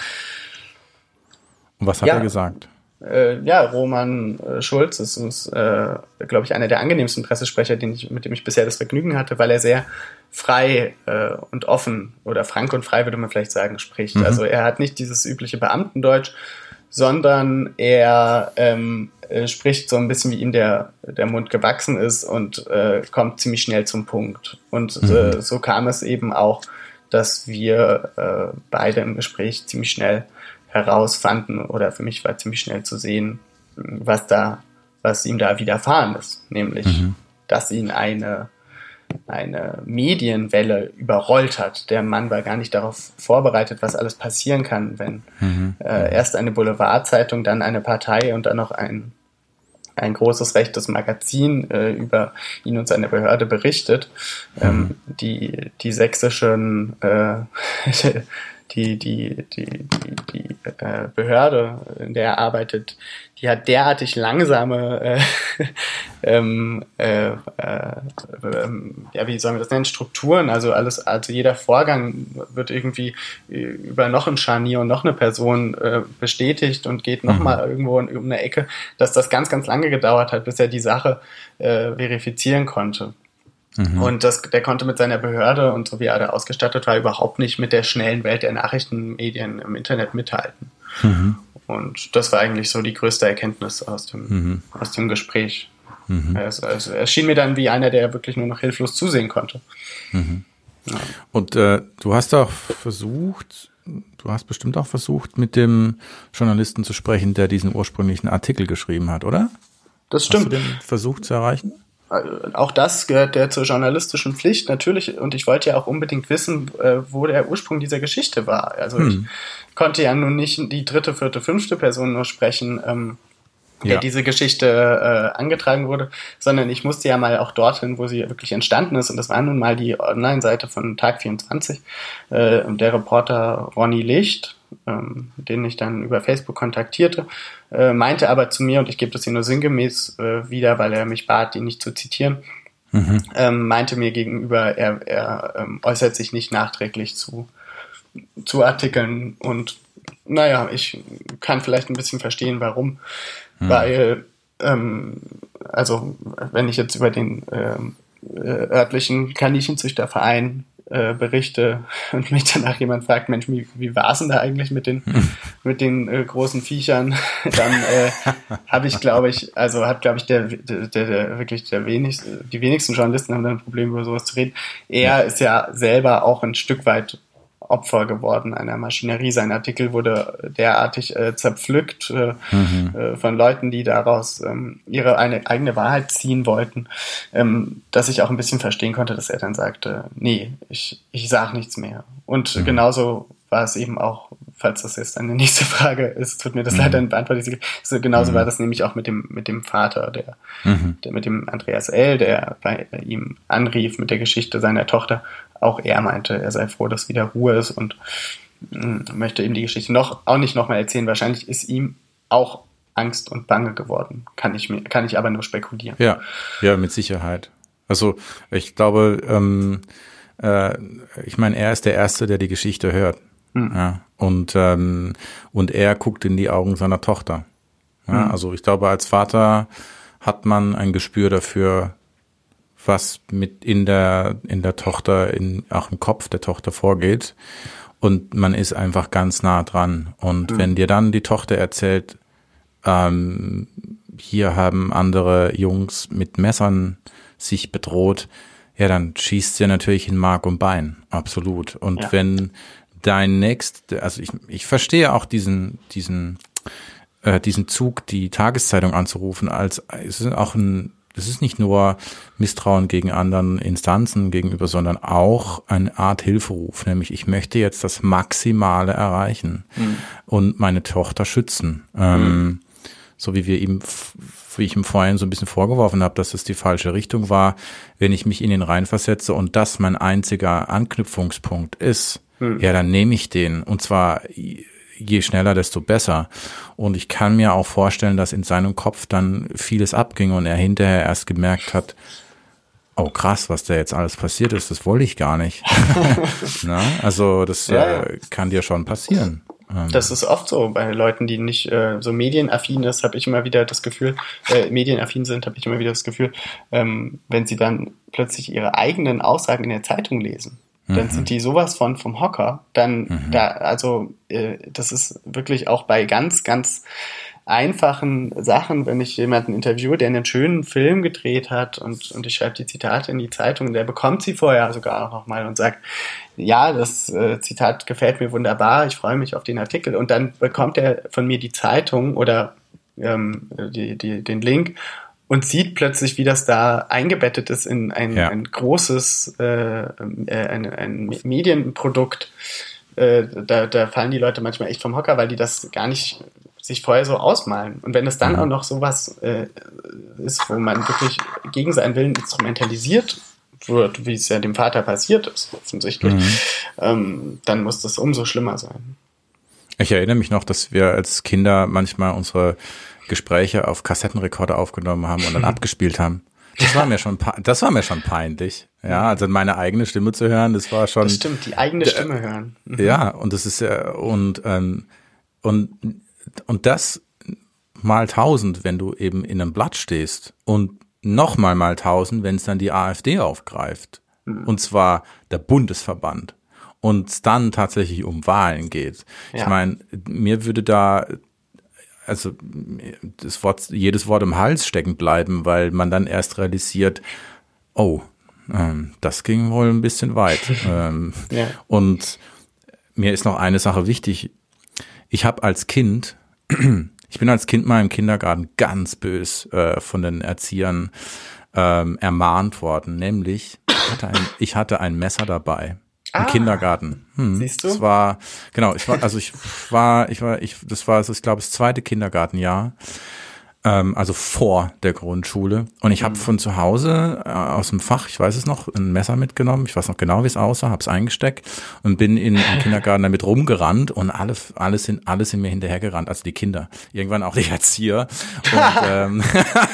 Und was hat ja. er gesagt? Äh, ja, Roman äh, Schulz ist uns, äh, glaube ich, einer der angenehmsten Pressesprecher, den ich, mit dem ich bisher das Vergnügen hatte, weil er sehr frei äh, und offen oder frank und frei würde man vielleicht sagen spricht. Mhm. Also er hat nicht dieses übliche Beamtendeutsch, sondern er ähm, äh, spricht so ein bisschen, wie ihm der, der Mund gewachsen ist und äh, kommt ziemlich schnell zum Punkt. Und mhm. äh, so kam es eben auch, dass wir äh, beide im Gespräch ziemlich schnell herausfanden oder für mich war ziemlich schnell zu sehen, was da, was ihm da widerfahren ist, nämlich, mhm. dass ihn eine eine Medienwelle überrollt hat. Der Mann war gar nicht darauf vorbereitet, was alles passieren kann, wenn mhm. äh, erst eine Boulevardzeitung, dann eine Partei und dann noch ein, ein großes rechtes Magazin äh, über ihn und seine Behörde berichtet. Ähm, mhm. Ähm, die, die sächsischen äh, die, die, die, die, die äh, Behörde, in der er arbeitet, die hat derartig langsame, äh, ähm, äh, äh, ähm, ja, wie sollen wir das nennen, Strukturen, also alles, also jeder Vorgang wird irgendwie über noch ein Scharnier und noch eine Person äh, bestätigt und geht nochmal mhm. irgendwo in, um eine Ecke, dass das ganz, ganz lange gedauert hat, bis er die Sache äh, verifizieren konnte. Mhm. Und das, der konnte mit seiner Behörde und so wie er da ausgestattet war, überhaupt nicht mit der schnellen Welt der Nachrichtenmedien im Internet mithalten. Mhm. Und das war eigentlich so die größte Erkenntnis aus dem, mhm. aus dem Gespräch. Mhm. Es, es, es, schien mir dann wie einer, der wirklich nur noch hilflos zusehen konnte. Mhm. Ja. Und äh, du hast auch versucht, du hast bestimmt auch versucht, mit dem Journalisten zu sprechen, der diesen ursprünglichen Artikel geschrieben hat, oder? Das stimmt. Hast du den versucht zu erreichen? Äh, auch das gehört der zur journalistischen Pflicht natürlich und ich wollte ja auch unbedingt wissen, äh, wo der Ursprung dieser Geschichte war. Also hm. ich konnte ja nun nicht die dritte, vierte, fünfte Person nur sprechen, ähm, der ja. diese Geschichte äh, angetragen wurde, sondern ich musste ja mal auch dorthin, wo sie wirklich entstanden ist und das war nun mal die Online-Seite von Tag 24. Äh, der Reporter Ronny Licht, ähm, den ich dann über Facebook kontaktierte, äh, meinte aber zu mir, und ich gebe das hier nur sinngemäß äh, wieder, weil er mich bat, ihn nicht zu zitieren, mhm. ähm, meinte mir gegenüber, er, er ähm, äußert sich nicht nachträglich zu, zu Artikeln und naja, ich kann vielleicht ein bisschen verstehen, warum, mhm. weil ähm, also wenn ich jetzt über den ähm, äh, örtlichen Kaninchenzüchterverein äh, Berichte und mich danach jemand fragt, Mensch, wie, wie war es denn da eigentlich mit den, mit den äh, großen Viechern, dann äh, habe ich, glaube ich, also hat, glaube ich, der, der, der, wirklich der wenigste, die wenigsten Journalisten haben dann ein Problem, über sowas zu reden. Er ist ja selber auch ein Stück weit Opfer geworden einer Maschinerie. Sein Artikel wurde derartig äh, zerpflückt äh, mhm. äh, von Leuten, die daraus ähm, ihre eine, eigene Wahrheit ziehen wollten, ähm, dass ich auch ein bisschen verstehen konnte, dass er dann sagte, nee, ich, ich sage nichts mehr. Und mhm. genauso war es eben auch, falls das jetzt eine nächste Frage ist, tut mir das mhm. leider nicht beantwortet. So, genauso mhm. war das nämlich auch mit dem, mit dem Vater, der, mhm. der mit dem Andreas L., der bei ihm anrief mit der Geschichte seiner Tochter auch er meinte, er sei froh, dass wieder Ruhe ist und mm, möchte ihm die Geschichte noch auch nicht nochmal erzählen. Wahrscheinlich ist ihm auch Angst und Bange geworden. Kann ich mir, kann ich aber nur spekulieren. Ja, ja, mit Sicherheit. Also ich glaube, ähm, äh, ich meine, er ist der Erste, der die Geschichte hört. Mhm. Ja, und, ähm, und er guckt in die Augen seiner Tochter. Ja, mhm. Also ich glaube, als Vater hat man ein Gespür dafür, was mit in der, in der Tochter, in, auch im Kopf der Tochter vorgeht. Und man ist einfach ganz nah dran. Und mhm. wenn dir dann die Tochter erzählt, ähm, hier haben andere Jungs mit Messern sich bedroht, ja, dann schießt sie natürlich in Mark und Bein. Absolut. Und ja. wenn dein Next, also ich, ich verstehe auch diesen, diesen, äh, diesen Zug, die Tageszeitung anzurufen, als es ist auch ein das ist nicht nur Misstrauen gegen anderen Instanzen gegenüber, sondern auch eine Art Hilferuf, nämlich ich möchte jetzt das Maximale erreichen mhm. und meine Tochter schützen. Ähm, mhm. so wie wir ihm, wie ich ihm vorhin so ein bisschen vorgeworfen habe, dass es die falsche Richtung war, wenn ich mich in ihn reinversetze und das mein einziger Anknüpfungspunkt ist, mhm. ja, dann nehme ich den. Und zwar je schneller, desto besser. Und ich kann mir auch vorstellen, dass in seinem Kopf dann vieles abging und er hinterher erst gemerkt hat, oh krass, was da jetzt alles passiert ist, das wollte ich gar nicht. Na, also das ja. äh, kann dir schon passieren. Ähm. Das ist oft so bei Leuten, die nicht äh, so medienaffin ist, habe ich immer wieder das Gefühl, äh, medienaffin sind, habe ich immer wieder das Gefühl, ähm, wenn sie dann plötzlich ihre eigenen Aussagen in der Zeitung lesen, dann mhm. sind die sowas von vom Hocker. Dann mhm. da, also äh, das ist wirklich auch bei ganz, ganz einfachen Sachen, wenn ich jemanden interviewe, der einen schönen Film gedreht hat und, und ich schreibe die Zitate in die Zeitung, der bekommt sie vorher sogar auch nochmal und sagt, ja, das äh, Zitat gefällt mir wunderbar, ich freue mich auf den Artikel und dann bekommt er von mir die Zeitung oder ähm, die, die, den Link und sieht plötzlich, wie das da eingebettet ist in ein, ja. ein großes äh, äh, ein, ein Medienprodukt. Äh, da, da fallen die Leute manchmal echt vom Hocker, weil die das gar nicht sich vorher so ausmalen. Und wenn es dann mhm. auch noch sowas äh, ist, wo man wirklich gegen seinen Willen instrumentalisiert wird, wie es ja dem Vater passiert ist, offensichtlich, mhm. ähm, dann muss das umso schlimmer sein. Ich erinnere mich noch, dass wir als Kinder manchmal unsere Gespräche auf Kassettenrekorder aufgenommen haben und dann abgespielt haben. Das war mir schon, das war mir schon peinlich. Ja, also meine eigene Stimme zu hören, das war schon. Das stimmt, die eigene Stimme hören. Mhm. Ja, und das ist ja, und, ähm, und, und das mal tausend, wenn du eben in einem Blatt stehst und nochmal mal tausend, wenn es dann die AfD aufgreift. Mhm. Und zwar der Bundesverband. Und es dann tatsächlich um Wahlen geht. Ja. Ich meine, mir würde da also das Wort, jedes Wort im Hals stecken bleiben, weil man dann erst realisiert, oh, ähm, das ging wohl ein bisschen weit. ähm, ja. Und mir ist noch eine Sache wichtig. Ich habe als Kind, ich bin als Kind mal im Kindergarten ganz bös äh, von den Erziehern ähm, ermahnt worden, nämlich ich hatte, ein, ich hatte ein Messer dabei. Im ah, Kindergarten. Hm. Siehst du? Das war, genau, ich war, also ich war, ich war, ich, das war, ich glaube, das zweite Kindergartenjahr. Ähm, also vor der Grundschule. Und ich habe mhm. von zu Hause äh, aus dem Fach, ich weiß es noch, ein Messer mitgenommen. Ich weiß noch genau, wie es aussah, habe es eingesteckt und bin in, im Kindergarten damit rumgerannt und alle, alles sind, alles sind mir hinterhergerannt, also die Kinder. Irgendwann auch die Erzieher. Und, ähm,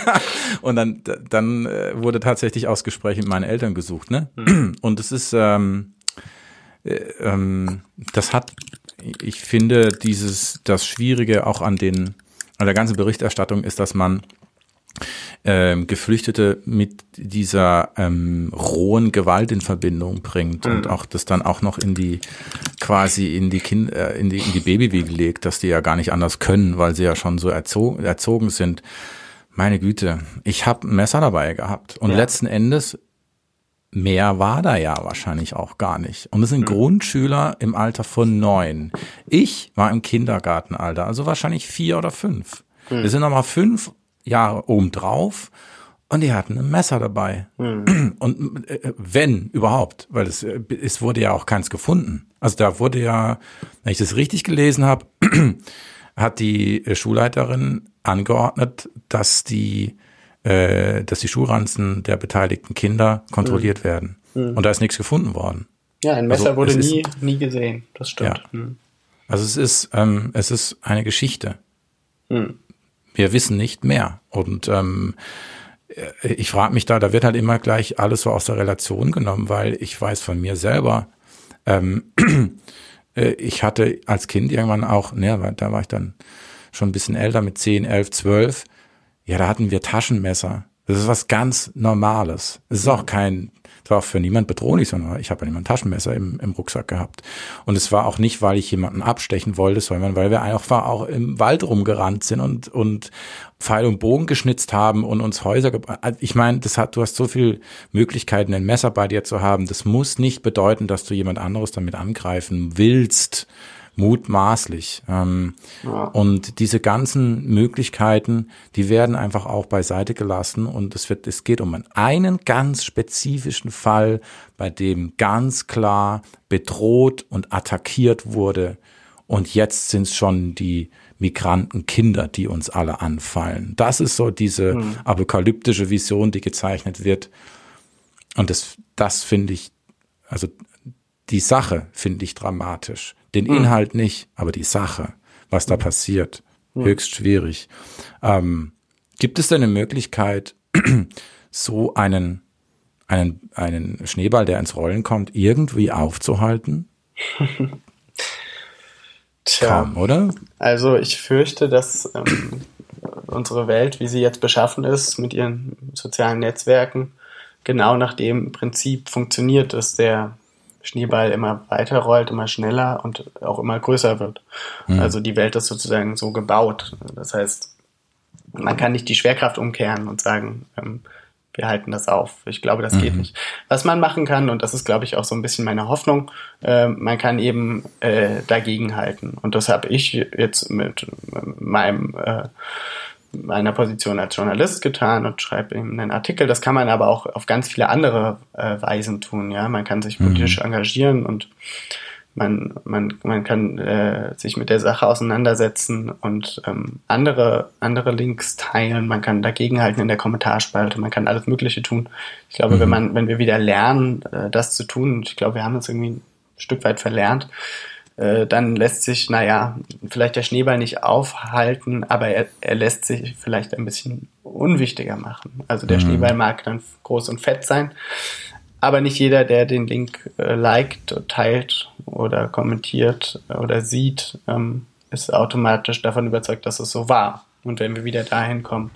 und dann, dann äh, wurde tatsächlich aus Gesprächen mit meinen Eltern gesucht. Ne? Mhm. Und es ist, ähm, äh, ähm, das hat, ich finde, dieses, das Schwierige auch an den, an der ganzen Berichterstattung ist, dass man ähm, Geflüchtete mit dieser ähm, rohen Gewalt in Verbindung bringt und mhm. auch das dann auch noch in die quasi in die Kind äh, in die in die Babywiege legt, dass die ja gar nicht anders können, weil sie ja schon so erzogen, erzogen sind. Meine Güte, ich habe ein Messer dabei gehabt und ja. letzten Endes mehr war da ja wahrscheinlich auch gar nicht. Und es sind mhm. Grundschüler im Alter von neun. Ich war im Kindergartenalter, also wahrscheinlich vier oder fünf. Mhm. Wir sind nochmal fünf Jahre obendrauf und die hatten ein Messer dabei. Mhm. Und äh, wenn überhaupt, weil es, äh, es wurde ja auch keins gefunden. Also da wurde ja, wenn ich das richtig gelesen habe, hat die äh, Schulleiterin angeordnet, dass die äh, dass die Schulranzen der beteiligten Kinder kontrolliert mhm. werden. Mhm. Und da ist nichts gefunden worden. Ja, ein Messer also, wurde nie, ist, nie gesehen. Das stimmt. Ja. Mhm. Also es ist, ähm, es ist eine Geschichte. Mhm. Wir wissen nicht mehr. Und ähm, äh, ich frage mich da, da wird halt immer gleich alles so aus der Relation genommen, weil ich weiß von mir selber, ähm, äh, ich hatte als Kind irgendwann auch, ne, da war ich dann schon ein bisschen älter mit 10, 11, 12, ja, da hatten wir Taschenmesser. Das ist was ganz Normales. Es ist auch kein, es war auch für niemand bedrohlich, sondern ich habe ja niemand Taschenmesser im, im Rucksack gehabt. Und es war auch nicht, weil ich jemanden abstechen wollte, sondern weil wir einfach auch im Wald rumgerannt sind und, und Pfeil und Bogen geschnitzt haben und uns Häuser gebaut. Also ich meine, das hat, du hast so viel Möglichkeiten, ein Messer bei dir zu haben. Das muss nicht bedeuten, dass du jemand anderes damit angreifen willst mutmaßlich. Ähm, ja. Und diese ganzen Möglichkeiten, die werden einfach auch beiseite gelassen und es wird, es geht um einen ganz spezifischen Fall, bei dem ganz klar bedroht und attackiert wurde. Und jetzt sind es schon die Migrantenkinder, die uns alle anfallen. Das ist so diese mhm. apokalyptische Vision, die gezeichnet wird. Und das, das finde ich, also die Sache finde ich dramatisch Den mhm. Inhalt nicht, aber die Sache, was da passiert, mhm. höchst schwierig. Ähm, gibt es denn eine Möglichkeit, so einen, einen, einen Schneeball, der ins Rollen kommt, irgendwie aufzuhalten? Tja, Kaum, oder? Also ich fürchte, dass ähm, unsere Welt, wie sie jetzt beschaffen ist, mit ihren sozialen Netzwerken, genau nach dem Prinzip funktioniert, dass der Schneeball immer weiter rollt, immer schneller und auch immer größer wird. Mhm. Also die Welt ist sozusagen so gebaut. Das heißt, man kann nicht die Schwerkraft umkehren und sagen, ähm, wir halten das auf. Ich glaube, das mhm. geht nicht. Was man machen kann, und das ist, glaube ich, auch so ein bisschen meine Hoffnung, äh, man kann eben äh, dagegen halten. Und das habe ich jetzt mit meinem äh, meiner Position als Journalist getan und schreibe eben einen Artikel. Das kann man aber auch auf ganz viele andere äh, Weisen tun. Ja, man kann sich politisch mhm. engagieren und man, man, man kann äh, sich mit der Sache auseinandersetzen und ähm, andere, andere Links teilen, man kann dagegenhalten in der Kommentarspalte, man kann alles Mögliche tun. Ich glaube, mhm. wenn man, wenn wir wieder lernen, äh, das zu tun, und ich glaube, wir haben das irgendwie ein Stück weit verlernt, äh, dann lässt sich, naja, vielleicht der Schneeball nicht aufhalten, aber er, er lässt sich vielleicht ein bisschen unwichtiger machen. Also der mhm. Schneeball mag dann groß und fett sein, aber nicht jeder, der den Link äh, liked, teilt oder kommentiert oder sieht, ähm, ist automatisch davon überzeugt, dass es so war. Und wenn wir wieder dahin kommen,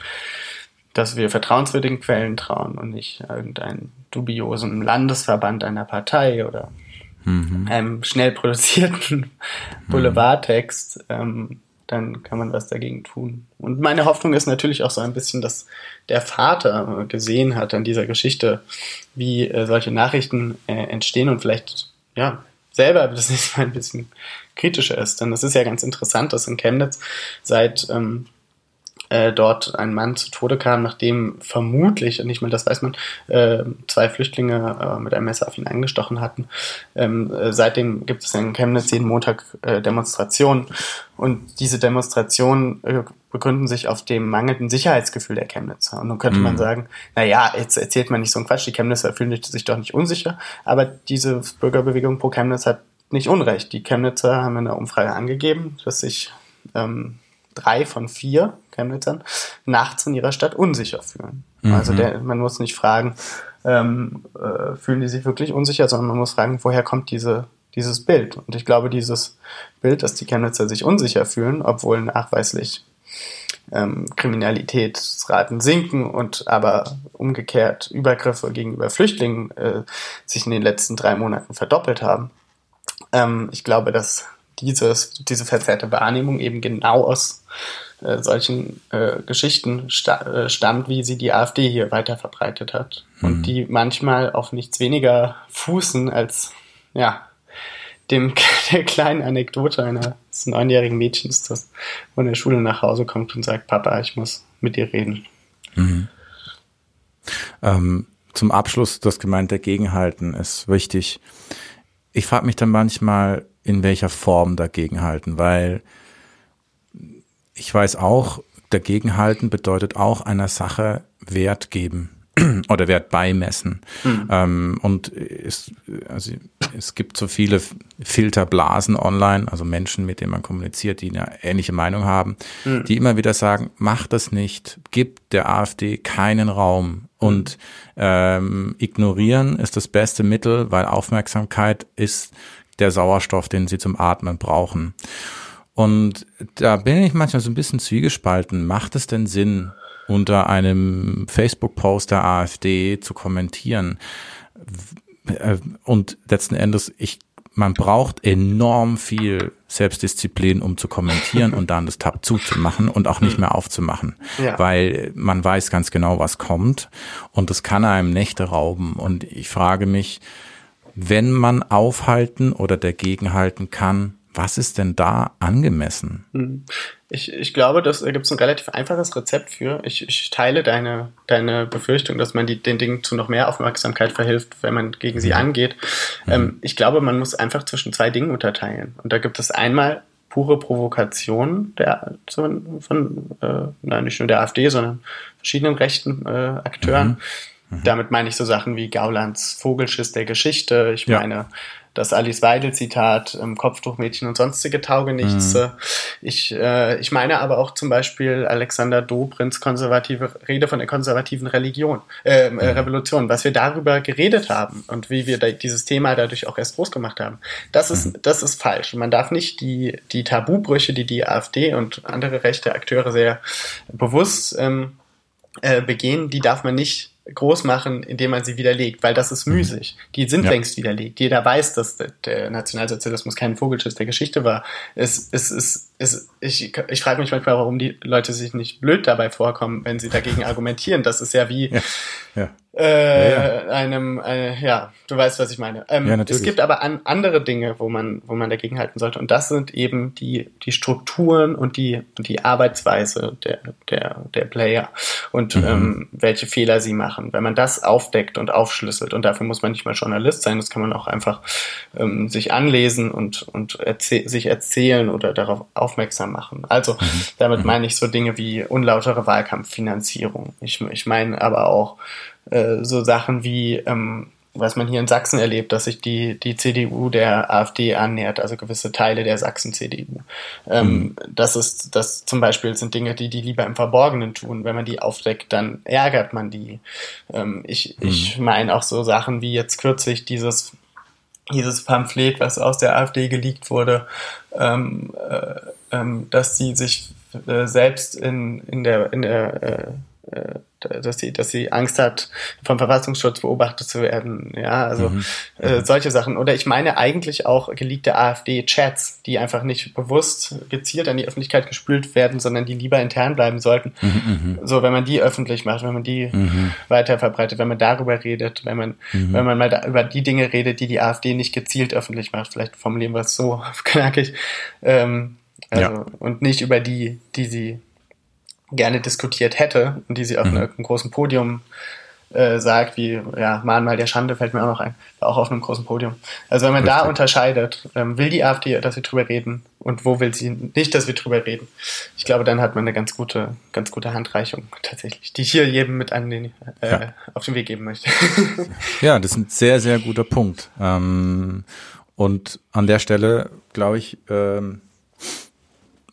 dass wir vertrauenswürdigen Quellen trauen und nicht irgendeinen dubiosen Landesverband einer Partei oder mhm. einem schnell produzierten Boulevardtext, ähm, dann kann man was dagegen tun. Und meine Hoffnung ist natürlich auch so ein bisschen, dass der Vater gesehen hat an dieser Geschichte, wie äh, solche Nachrichten äh, entstehen und vielleicht ja selber das nächste Mal ein bisschen kritischer ist. Denn es ist ja ganz interessant, dass in Chemnitz seit ähm, äh, dort ein Mann zu Tode kam, nachdem vermutlich, nicht mal das weiß man, äh, zwei Flüchtlinge äh, mit einem Messer auf ihn eingestochen hatten. Ähm, äh, seitdem gibt es in Chemnitz jeden Montag äh, Demonstrationen und diese Demonstrationen äh, begründen sich auf dem mangelnden Sicherheitsgefühl der Chemnitzer. Und nun könnte mhm. man sagen, na ja, jetzt erzählt man nicht so einen Quatsch, die Chemnitzer fühlen sich doch nicht unsicher, aber diese Bürgerbewegung pro Chemnitz hat nicht Unrecht. Die Chemnitzer haben in der Umfrage angegeben, dass sich ähm, drei von vier Chemnitzern nachts in ihrer Stadt unsicher fühlen. Mhm. Also der, man muss nicht fragen, ähm, äh, fühlen die sich wirklich unsicher, sondern man muss fragen, woher kommt diese, dieses Bild? Und ich glaube, dieses Bild, dass die Chemnitzer sich unsicher fühlen, obwohl nachweislich ähm, Kriminalitätsraten sinken und aber umgekehrt Übergriffe gegenüber Flüchtlingen äh, sich in den letzten drei Monaten verdoppelt haben. Ähm, ich glaube, dass dieses, diese verzerrte Wahrnehmung eben genau aus äh, solchen äh, Geschichten sta äh, stammt, wie sie die AfD hier weiter verbreitet hat. Mhm. Und die manchmal auf nichts weniger fußen als, ja, dem, der kleinen Anekdote eines neunjährigen Mädchens, das von der Schule nach Hause kommt und sagt, Papa, ich muss mit dir reden. Mhm. Ähm, zum Abschluss das gemeinte Gegenhalten ist wichtig. Ich frage mich dann manchmal, in welcher Form dagegenhalten, weil ich weiß auch, dagegenhalten bedeutet auch einer Sache Wert geben oder Wert beimessen. Mhm. Ähm, und es, also es gibt so viele Filterblasen online, also Menschen, mit denen man kommuniziert, die eine ähnliche Meinung haben, mhm. die immer wieder sagen, mach das nicht, gib der AfD keinen Raum. Und ähm, ignorieren ist das beste Mittel, weil Aufmerksamkeit ist der Sauerstoff, den sie zum Atmen brauchen. Und da bin ich manchmal so ein bisschen zwiegespalten. Macht es denn Sinn, unter einem Facebook-Post der AfD zu kommentieren? Und letzten Endes, ich, man braucht enorm viel Selbstdisziplin, um zu kommentieren und dann das Tab zuzumachen und auch nicht mehr aufzumachen. Ja. Weil man weiß ganz genau, was kommt und das kann einem Nächte rauben. Und ich frage mich, wenn man aufhalten oder dagegenhalten kann, was ist denn da angemessen? Hm. Ich, ich glaube, das, da gibt es ein relativ einfaches Rezept für. Ich, ich teile deine, deine Befürchtung, dass man die, den Dingen zu noch mehr Aufmerksamkeit verhilft, wenn man gegen sie angeht. Mhm. Ähm, ich glaube, man muss einfach zwischen zwei Dingen unterteilen. Und da gibt es einmal pure Provokation der, von, von äh, nein, nicht nur der AfD, sondern verschiedenen rechten äh, Akteuren. Mhm Mhm. Damit meine ich so Sachen wie Gaulands Vogelschiss der Geschichte. Ich meine, ja das Alice Weidel-Zitat, ähm, Kopftuchmädchen und sonstige Taugenichts. Mhm. Ich, äh, ich meine aber auch zum Beispiel Alexander Dobrins konservative Rede von der konservativen Religion, äh, mhm. Revolution, was wir darüber geredet haben und wie wir da, dieses Thema dadurch auch erst groß gemacht haben. Das ist, mhm. das ist falsch. Man darf nicht die, die Tabubrüche, die die AfD und andere rechte Akteure sehr bewusst ähm, äh, begehen, die darf man nicht groß machen, indem man sie widerlegt, weil das ist mhm. müßig. Die sind ja. längst widerlegt. Jeder weiß, dass der Nationalsozialismus kein Vogelschiss der Geschichte war. Es, es, es, es, ich ich frage mich manchmal, warum die Leute sich nicht blöd dabei vorkommen, wenn sie dagegen argumentieren. Das ist ja wie, ja. Ja äh, ja, ja. einem, äh, ja, du weißt, was ich meine. Ähm, ja, es gibt aber an, andere Dinge, wo man, wo man dagegen halten sollte. Und das sind eben die, die Strukturen und die, die Arbeitsweise der, der, der Player und mhm. ähm, welche Fehler sie machen. Wenn man das aufdeckt und aufschlüsselt, und dafür muss man nicht mal Journalist sein, das kann man auch einfach ähm, sich anlesen und, und erzäh sich erzählen oder darauf aufmerksam machen. Also mhm. damit mhm. meine ich so Dinge wie unlautere Wahlkampffinanzierung. Ich, ich meine aber auch äh, so Sachen wie, ähm, was man hier in Sachsen erlebt, dass sich die, die CDU der AfD annähert, also gewisse Teile der Sachsen-CDU. Ähm, mhm. Das ist, das zum Beispiel sind Dinge, die die lieber im Verborgenen tun. Wenn man die aufdeckt, dann ärgert man die. Ähm, ich, mhm. ich meine auch so Sachen wie jetzt kürzlich dieses, dieses Pamphlet, was aus der AfD geleakt wurde, ähm, äh, ähm, dass sie sich äh, selbst in, in der, in der äh, äh, dass sie, dass sie Angst hat, vom Verfassungsschutz beobachtet zu werden. Ja, also mhm. äh, solche Sachen. Oder ich meine eigentlich auch geleakte AfD-Chats, die einfach nicht bewusst gezielt an die Öffentlichkeit gespült werden, sondern die lieber intern bleiben sollten. Mhm, mhm. so, wenn man die öffentlich macht, wenn man die mhm. weiter verbreitet, wenn man darüber redet, wenn man, mhm. wenn man mal über die Dinge redet, die die AfD nicht gezielt öffentlich macht. Vielleicht formulieren wir es so knackig. Ähm, also, ja. Und nicht über die, die sie gerne diskutiert hätte und die sie auf mhm. einem großen Podium äh, sagt, wie ja, Mahnmal der Schande fällt mir auch noch ein, auch auf einem großen Podium. Also wenn man Richtig. da unterscheidet, ähm, will die AfD, dass wir drüber reden und wo will sie nicht, dass wir drüber reden, ich glaube, dann hat man eine ganz gute, ganz gute Handreichung tatsächlich, die ich hier jedem mit an den, äh, ja. auf den Weg geben möchte. ja, das ist ein sehr, sehr guter Punkt. Ähm, und an der Stelle, glaube ich, ähm,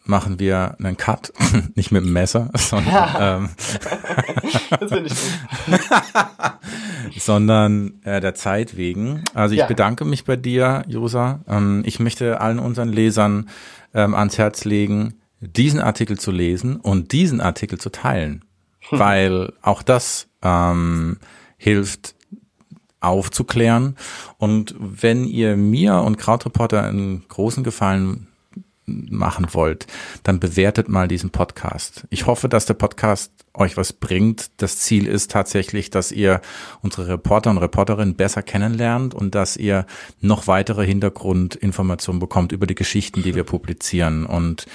machen wir einen Cut, nicht mit dem Messer, sondern, ja. ähm, das ich gut. sondern äh, der Zeit wegen. Also ich ja. bedanke mich bei dir, Josa. Ähm, ich möchte allen unseren Lesern ähm, ans Herz legen, diesen Artikel zu lesen und diesen Artikel zu teilen, hm. weil auch das ähm, hilft aufzuklären. Und wenn ihr mir und Krautreporter einen großen Gefallen machen wollt, dann bewertet mal diesen Podcast. Ich hoffe, dass der Podcast euch was bringt. Das Ziel ist tatsächlich, dass ihr unsere Reporter und Reporterinnen besser kennenlernt und dass ihr noch weitere Hintergrundinformationen bekommt über die Geschichten, die wir publizieren. Und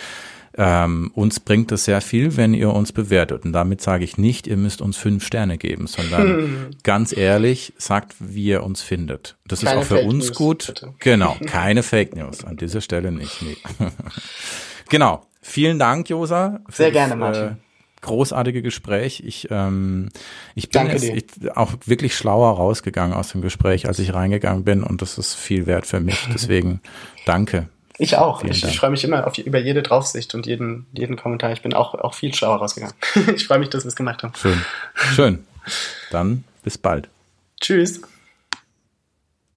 ähm, uns bringt es sehr viel, wenn ihr uns bewertet. Und damit sage ich nicht, ihr müsst uns fünf Sterne geben, sondern hm. ganz ehrlich, sagt, wie ihr uns findet. Das keine ist auch für Fake uns News, gut. Bitte. Genau, keine Fake News. An dieser Stelle nicht. Nee. genau. Vielen Dank, Josa. Sehr gerne, Martin. Äh, großartige Gespräch. Ich, ähm, ich bin jetzt ich, auch wirklich schlauer rausgegangen aus dem Gespräch, als ich reingegangen bin und das ist viel wert für mich. Deswegen danke. Ich auch. ich, ich freue mich immer auf, über jede Draufsicht und jeden, jeden Kommentar. Ich bin auch, auch viel schlauer rausgegangen. ich freue mich, dass wir es gemacht haben. Schön. Schön. Dann bis bald. Tschüss.